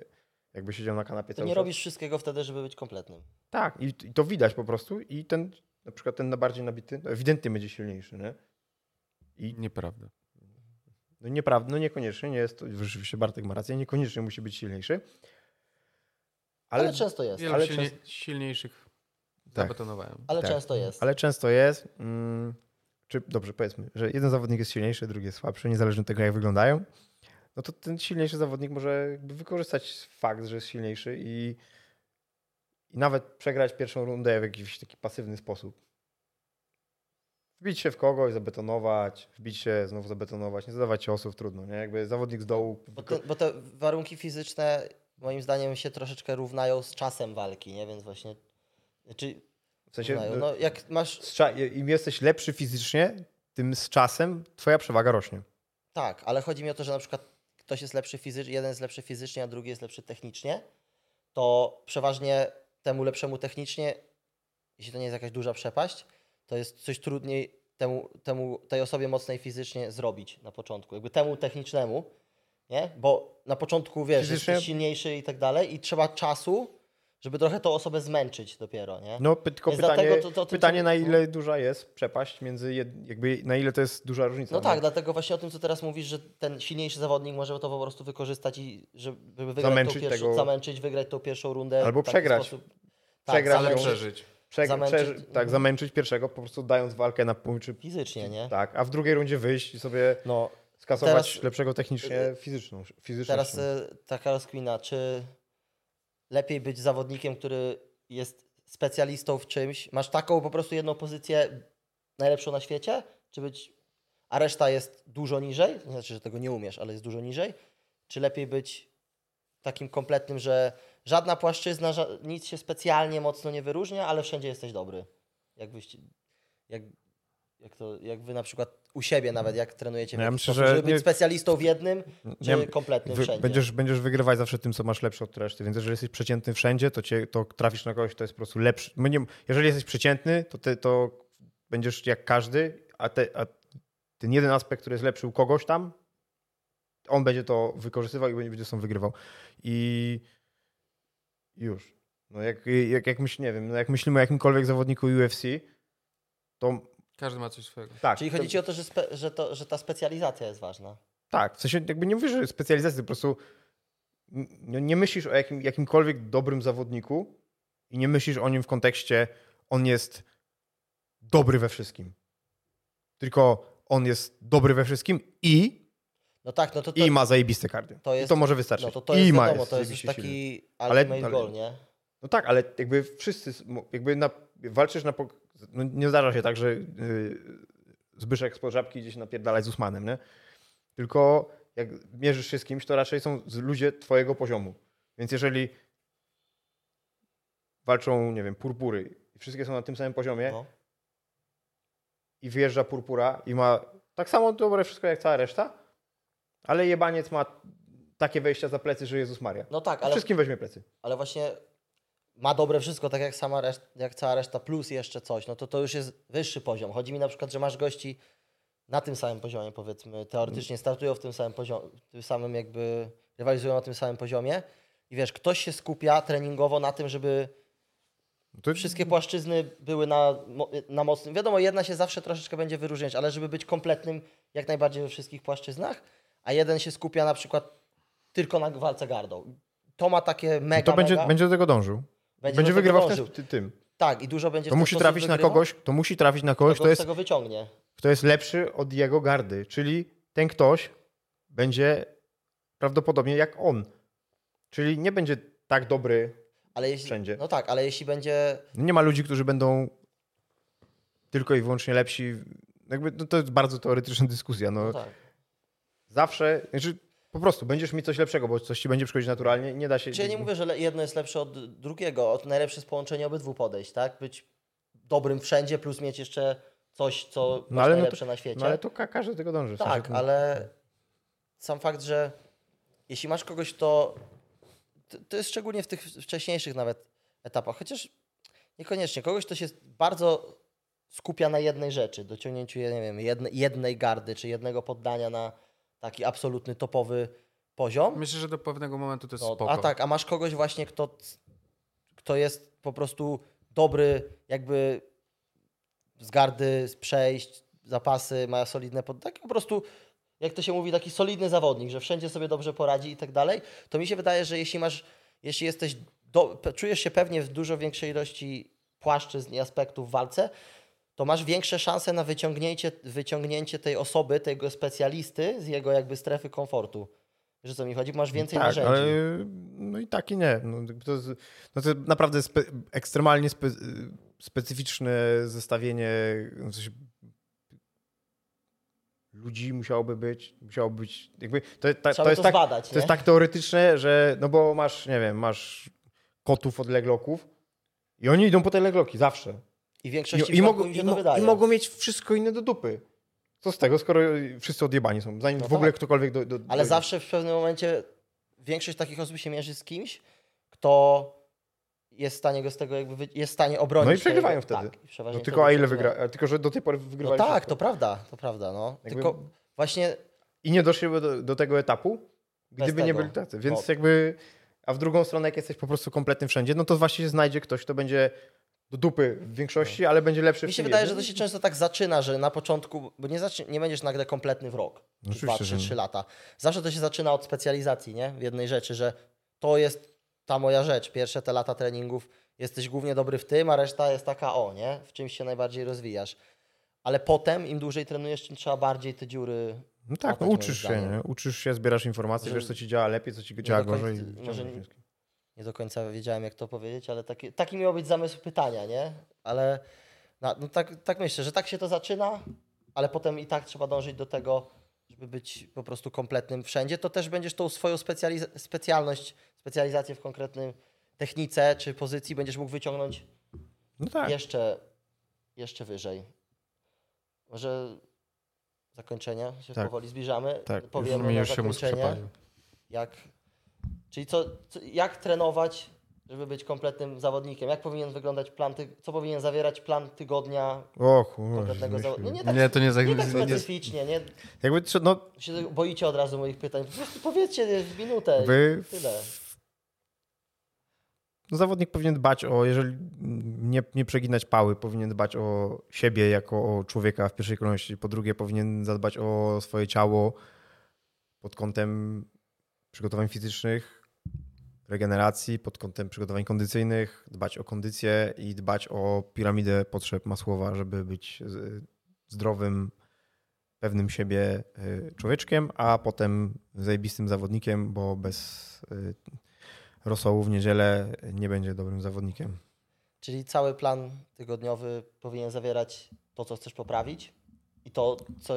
jakby siedział na kanapie To nie czas. robisz wszystkiego wtedy, żeby być kompletnym. Tak, i, i to widać po prostu i ten, na przykład ten na bardziej nabity, no ewidentnie będzie silniejszy, nie? I Nieprawda. no nieprawda, no niekoniecznie, nie jest to, rzeczywiście Bartek ma rację, niekoniecznie musi być silniejszy. Ale, Ale, często jest. Wielu ale silnie, często- silniejszych Tak. zabetonowałem. Ale tak. często jest. ale często jest, mm, czy dobrze powiedzmy, że jeden zawodnik jest silniejszy, drugi jest słabszy, niezależnie od tego jak wyglądają, no to ten silniejszy zawodnik może wykorzystać fakt, że jest silniejszy i, i nawet przegrać pierwszą rundę w jakiś taki pasywny sposób. Wbić się w kogoś, zabetonować, wbić się, znowu zabetonować, nie zadawać ciosów, trudno, nie? Jakby zawodnik z dołu... Bo te, bo te warunki fizyczne moim zdaniem się troszeczkę równają z czasem walki, nie? Więc właśnie. Czy W sensie, równają. no, No, jak masz. im jesteś lepszy fizycznie, tym z czasem twoja przewaga rośnie. Tak, ale chodzi mi o to, że na przykład ktoś jest lepszy fizycznie, jeden jest lepszy fizycznie, a drugi jest lepszy technicznie, to przeważnie temu lepszemu technicznie, jeśli to nie jest jakaś duża przepaść, to jest coś trudniej temu, temu tej osobie mocnej fizycznie zrobić na początku. Jakby temu technicznemu, nie? Bo na początku wiesz, Fizycznie- jesteś silniejszy i tak dalej i trzeba czasu, żeby trochę tą osobę zmęczyć dopiero, nie? No tylko Więc pytanie, to- to- pytanie na no. ile duża jest przepaść między, jed, jakby na ile to jest duża różnica. No tak, dlatego właśnie o tym, co teraz mówisz, że ten silniejszy zawodnik może to po prostu wykorzystać i żeby wygrać Zamęczyć tą pierwszą, tego- zamęczyć, wygrać tą pierwszą rundę. Albo przegrać. Sposób. Przegrać Ale przeżyć. Prze, zamęczyć- prze, tak, zamęczyć pierwszego, po prostu dając walkę na pół, czy fizycznie, nie? tak, a w drugiej rundzie wyjść i sobie No, skasować Teraz- lepszego technicznie fizyczną, fizyczną. teraz y, taka rozkmina, czy lepiej być zawodnikiem, który jest specjalistą w czymś, masz taką po prostu jedną pozycję najlepszą na świecie, czy być, a reszta jest dużo niżej, to znaczy, że tego nie umiesz, ale jest dużo niżej, czy lepiej być takim kompletnym, że żadna płaszczyzna, ża- nic się specjalnie mocno nie wyróżnia, ale wszędzie jesteś dobry. Jak, jak, jak, to, jak wy na przykład u siebie nawet, jak trenujecie, w No ja myślę, sposób, że żeby być nie- specjalistą w jednym, czy Nie- kompletnym Wy, wszędzie. będziesz, będziesz wygrywać zawsze tym, co masz lepsze od reszty, więc jeżeli jesteś przeciętny wszędzie, to, cię, to trafisz na kogoś, kto jest po prostu lepszy. Nie, jeżeli jesteś przeciętny, to, ty, to będziesz jak każdy, a, te, a ten jeden aspekt, który jest lepszy u kogoś tam, on będzie to wykorzystywał i będzie stąd wygrywał. I już. No jak, jak, jak, myśl, nie wiem, no jak myślimy o jakimkolwiek zawodniku UFC, to Każdy ma coś swojego. tak. Czyli to, chodzi ci o to, że, spe, że, to, że ta specjalizacja jest ważna. Tak, w sensie jakby nie mówię, że specjalizacji, po prostu n- nie, nie myślisz o jakim, jakimkolwiek dobrym zawodniku i nie myślisz o nim w kontekście on jest dobry we wszystkim. Tylko on jest dobry we wszystkim i, No tak, no to, to, i ma zajebiste kardio. to I jest- to może wystarczyć. no to, to I jest ma wiadomo, to jest już zajebiście silny. taki Ale- ultimate ale- goal, nie? No tak, ale jakby wszyscy, jakby na, walczysz na... No nie zdarza się tak, że yy, Zbyszek z Żabki gdzieś napierdalać z Usmanem, nie? Tylko jak mierzysz się z kimś, to raczej są ludzie twojego poziomu. Więc jeżeli walczą, nie wiem, purpury i wszystkie są na tym samym poziomie No. i wyjeżdża purpura i ma tak samo dobre wszystko jak cała reszta, ale jebaniec ma takie wejścia za plecy, że Jezus Maria. no tak, ale, Wszystkim weźmie plecy. ale właśnie ma dobre wszystko, tak jak sama reszta, jak cała reszta, plus jeszcze coś, no to to już jest wyższy poziom. Chodzi mi na przykład, że masz gości na tym samym poziomie, powiedzmy, teoretycznie startują w tym samym poziomie, tym samym jakby rywalizują na tym samym poziomie i wiesz, ktoś się skupia treningowo na tym, żeby To wszystkie płaszczyzny były na, na mocnym. Wiadomo, jedna się zawsze troszeczkę będzie wyróżniać, ale żeby być kompletnym jak najbardziej we wszystkich płaszczyznach, a jeden się skupia na przykład tylko na walce gardą. To ma takie mega, to będzie, mega, będzie do tego dążył. Będzie Będzie wygrywał w dążył. ten, ty- tym. Tak, i dużo będzie To w ten musi trafić na kogoś, to musi trafić na kogoś, kto kto jest, tego wyciągnie. kto jest lepszy od jego gardy. Czyli ten ktoś będzie prawdopodobnie jak on. Czyli nie będzie tak dobry. Ale jeśli, Wszędzie. No tak, ale jeśli będzie. Nie ma ludzi, którzy będą tylko i wyłącznie lepsi. Jakby, no to jest bardzo teoretyczna dyskusja. No, No tak. Zawsze, znaczy po prostu będziesz mieć coś lepszego, bo coś ci będzie przychodzić naturalnie. Nie da się. Czy ja nie mówię, że jedno jest lepsze od drugiego. Od najlepsze jest połączenie obydwu podejść, tak? Być dobrym wszędzie, plus mieć jeszcze coś, co No ale no to- najlepsze na świecie. No ale to ka- każdy do tego dąży. w sensie Tak, to- ale sam fakt, że jeśli masz kogoś, to to- to jest szczególnie w tych wcześniejszych nawet etapach, chociaż niekoniecznie. Kogoś, kto się bardzo skupia na jednej rzeczy, dociągnięciu, nie wiem, jednej, jednej gardy, czy jednego poddania na taki absolutny topowy poziom. Myślę, że do pewnego momentu to jest No, spoko. a tak, a masz kogoś właśnie, kto, kto jest po prostu dobry, jakby z gardy, z przejść, zapasy, ma solidne pod... Tak po prostu, jak to się mówi, taki solidny zawodnik, że wszędzie sobie dobrze poradzi i tak dalej, to mi się wydaje, że jeśli masz, jeśli jesteś, do, czujesz się pewnie w dużo większej ilości płaszczyzn i aspektów w walce, to masz większe szanse na wyciągnięcie, wyciągnięcie tej osoby, tego specjalisty z jego jakby strefy komfortu. O co mi chodzi? Masz więcej tak, narzędzi. ale no i tak i nie. No, to, jest, no to naprawdę spe, ekstremalnie spe, specyficzne zestawienie w sensie, ludzi musiałoby być, musiałoby być jakby, to, ta, to jest to tak, zbadać, to jest tak teoretyczne, że no bo masz, nie wiem, masz kotów od legloków i oni idą po te legloki zawsze. I większości I, i, mogą, i, mo- wydaje. I mogą mieć wszystko inne do dupy. Co z tego, skoro wszyscy odjebani są, zanim No w ogóle tak. ktokolwiek do, do, Ale dojdzie. zawsze w pewnym momencie większość takich osób się mierzy z kimś, kto jest w stanie go z tego jakby, jest w stanie obronić. No i tego- przegrywają wtedy. Tak, i przeważnie No tylko a wtedy ile przegrywają. wygra? Tylko, że do tej pory No wygrywali tak, wszystko. to prawda, to prawda, no. Jakby- Tylko właśnie I nie doszliby do, do tego etapu, gdyby nie tego. byli tacy. Więc No. jakby, a w drugą stronę, jak jesteś po prostu kompletnym wszędzie, no to właśnie się znajdzie ktoś, kto będzie do dupy w większości, ale będzie lepszy mi się wydaje, że to się często tak zaczyna, że na początku, bo nie, zacznie, nie będziesz nagle kompletny w rok, No czy oczywiście, dwa, że trzy, nie. trzy lata. Zawsze to się zaczyna od specjalizacji, nie? W jednej rzeczy, że to jest ta moja rzecz. Pierwsze te lata treningów jesteś głównie dobry w tym, a reszta jest taka o, nie? W czymś się najbardziej rozwijasz. Ale potem, im dłużej trenujesz, tym trzeba bardziej te dziury No tak, no uczysz się, nie? Uczysz się, zbierasz informacje, Może wiesz, co ci działa lepiej, co ci działa gorzej. może nie- do końca wiedziałem, jak to powiedzieć, ale taki, taki miał być zamysł pytania, nie? Ale no, no tak, tak myślę, że tak się to zaczyna, ale potem i tak trzeba dążyć do tego, żeby być po prostu kompletnym wszędzie. To też będziesz tą swoją specjaliz- specjalność, specjalizację w konkretnym technice czy pozycji będziesz mógł wyciągnąć No tak. jeszcze, jeszcze wyżej. Może zakończenie się Tak. powoli zbliżamy. Tak, już Powiemy na już się mózg zakończenie. Jak, czyli co, co, jak trenować żeby być kompletnym zawodnikiem? Jak powinien wyglądać plan, ty... co powinien zawierać plan tygodnia O kurwa. kompletnego zawodnika? Nie, nie tak, Nie, to nie, nie tak nie, specyficznie, nie? Jakby, no, Się boicie od razu moich pytań. Po prostu powiedzcie w minutę. wy, Tyle. no, zawodnik powinien dbać o, jeżeli nie, nie przeginać pały, powinien dbać o siebie jako o człowieka w pierwszej kolejności. Po drugie, powinien zadbać o swoje ciało pod kątem przygotowań fizycznych, regeneracji, pod kątem przygotowań kondycyjnych, dbać o kondycję i dbać o piramidę potrzeb Masłowa, żeby być zdrowym, pewnym siebie y, człowieczkiem, a potem zajebistym zawodnikiem, bo bez y, rosołu w niedzielę nie będzie dobrym zawodnikiem. Czyli cały plan tygodniowy powinien zawierać to, co chcesz poprawić i to, co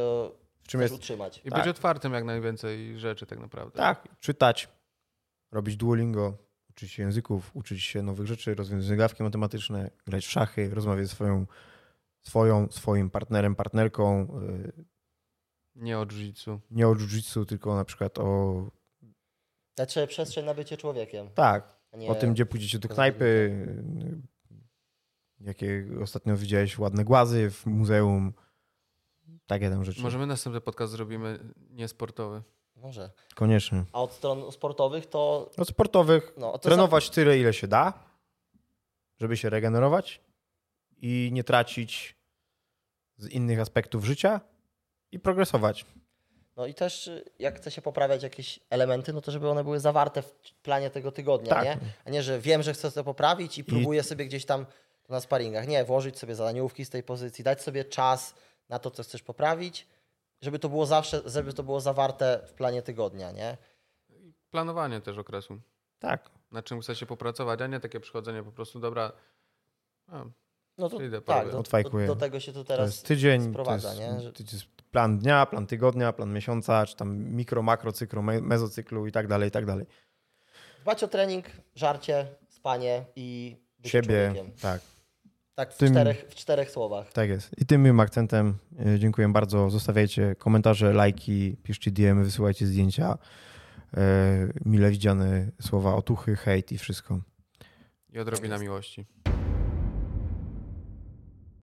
W czym chcesz jest utrzymać. I Tak. być otwartym jak najwięcej rzeczy tak naprawdę. tak, czytać, robić duolingo, uczyć się języków, uczyć się nowych rzeczy, rozwiązać zagadki matematyczne, grać w szachy, rozmawiać ze swoją, swoją swoim partnerem, partnerką, y, Nie o jiu nie o jiu-jitsu, tylko na przykład o Dać sobie przestrzeń na bycie człowiekiem. tak, o tym, gdzie pójdziecie do knajpy, y, jakie ostatnio widziałeś ładne głazy w muzeum, takie tam rzeczy. Możemy następny podcast zrobimy niesportowy. Może. Koniecznie. A od stron sportowych to. Od sportowych No, trenować tyle, ile się da, żeby się regenerować i nie tracić z innych aspektów życia i progresować. No i też jak chce się poprawiać jakieś elementy, no to żeby one były zawarte w planie tego tygodnia, Tak. nie? A nie, że wiem, że chcę to poprawić i próbuję sobie gdzieś tam na sparingach. Nie, włożyć sobie zadaniówki z tej pozycji, dać sobie czas na to, co chcesz poprawić, żeby to było zawsze, żeby to było zawarte w planie tygodnia, nie? Planowanie też okresu. Tak. Na czym chce się popracować, a nie takie przychodzenie po prostu, dobra, a, No to Idę, tak, do, do, do tego się tu To teraz jest tydzień, to sprowadza, jest, nie? Że- to jest plan dnia, plan tygodnia, plan miesiąca, czy tam mikro, makro, cyklo, me- mezocyklu i tak dalej, i tak dalej. dbać o trening, żarcie, spanie i Siebie, człowiekiem. tak, Tak, w, Tym- czterech, w czterech słowach. tak jest. I tym miłym akcentem e, dziękuję bardzo. Zostawiajcie komentarze, lajki, piszcie DM, wysyłajcie zdjęcia, e, mile widziane słowa otuchy, hejt i wszystko. i odrobina jest. miłości.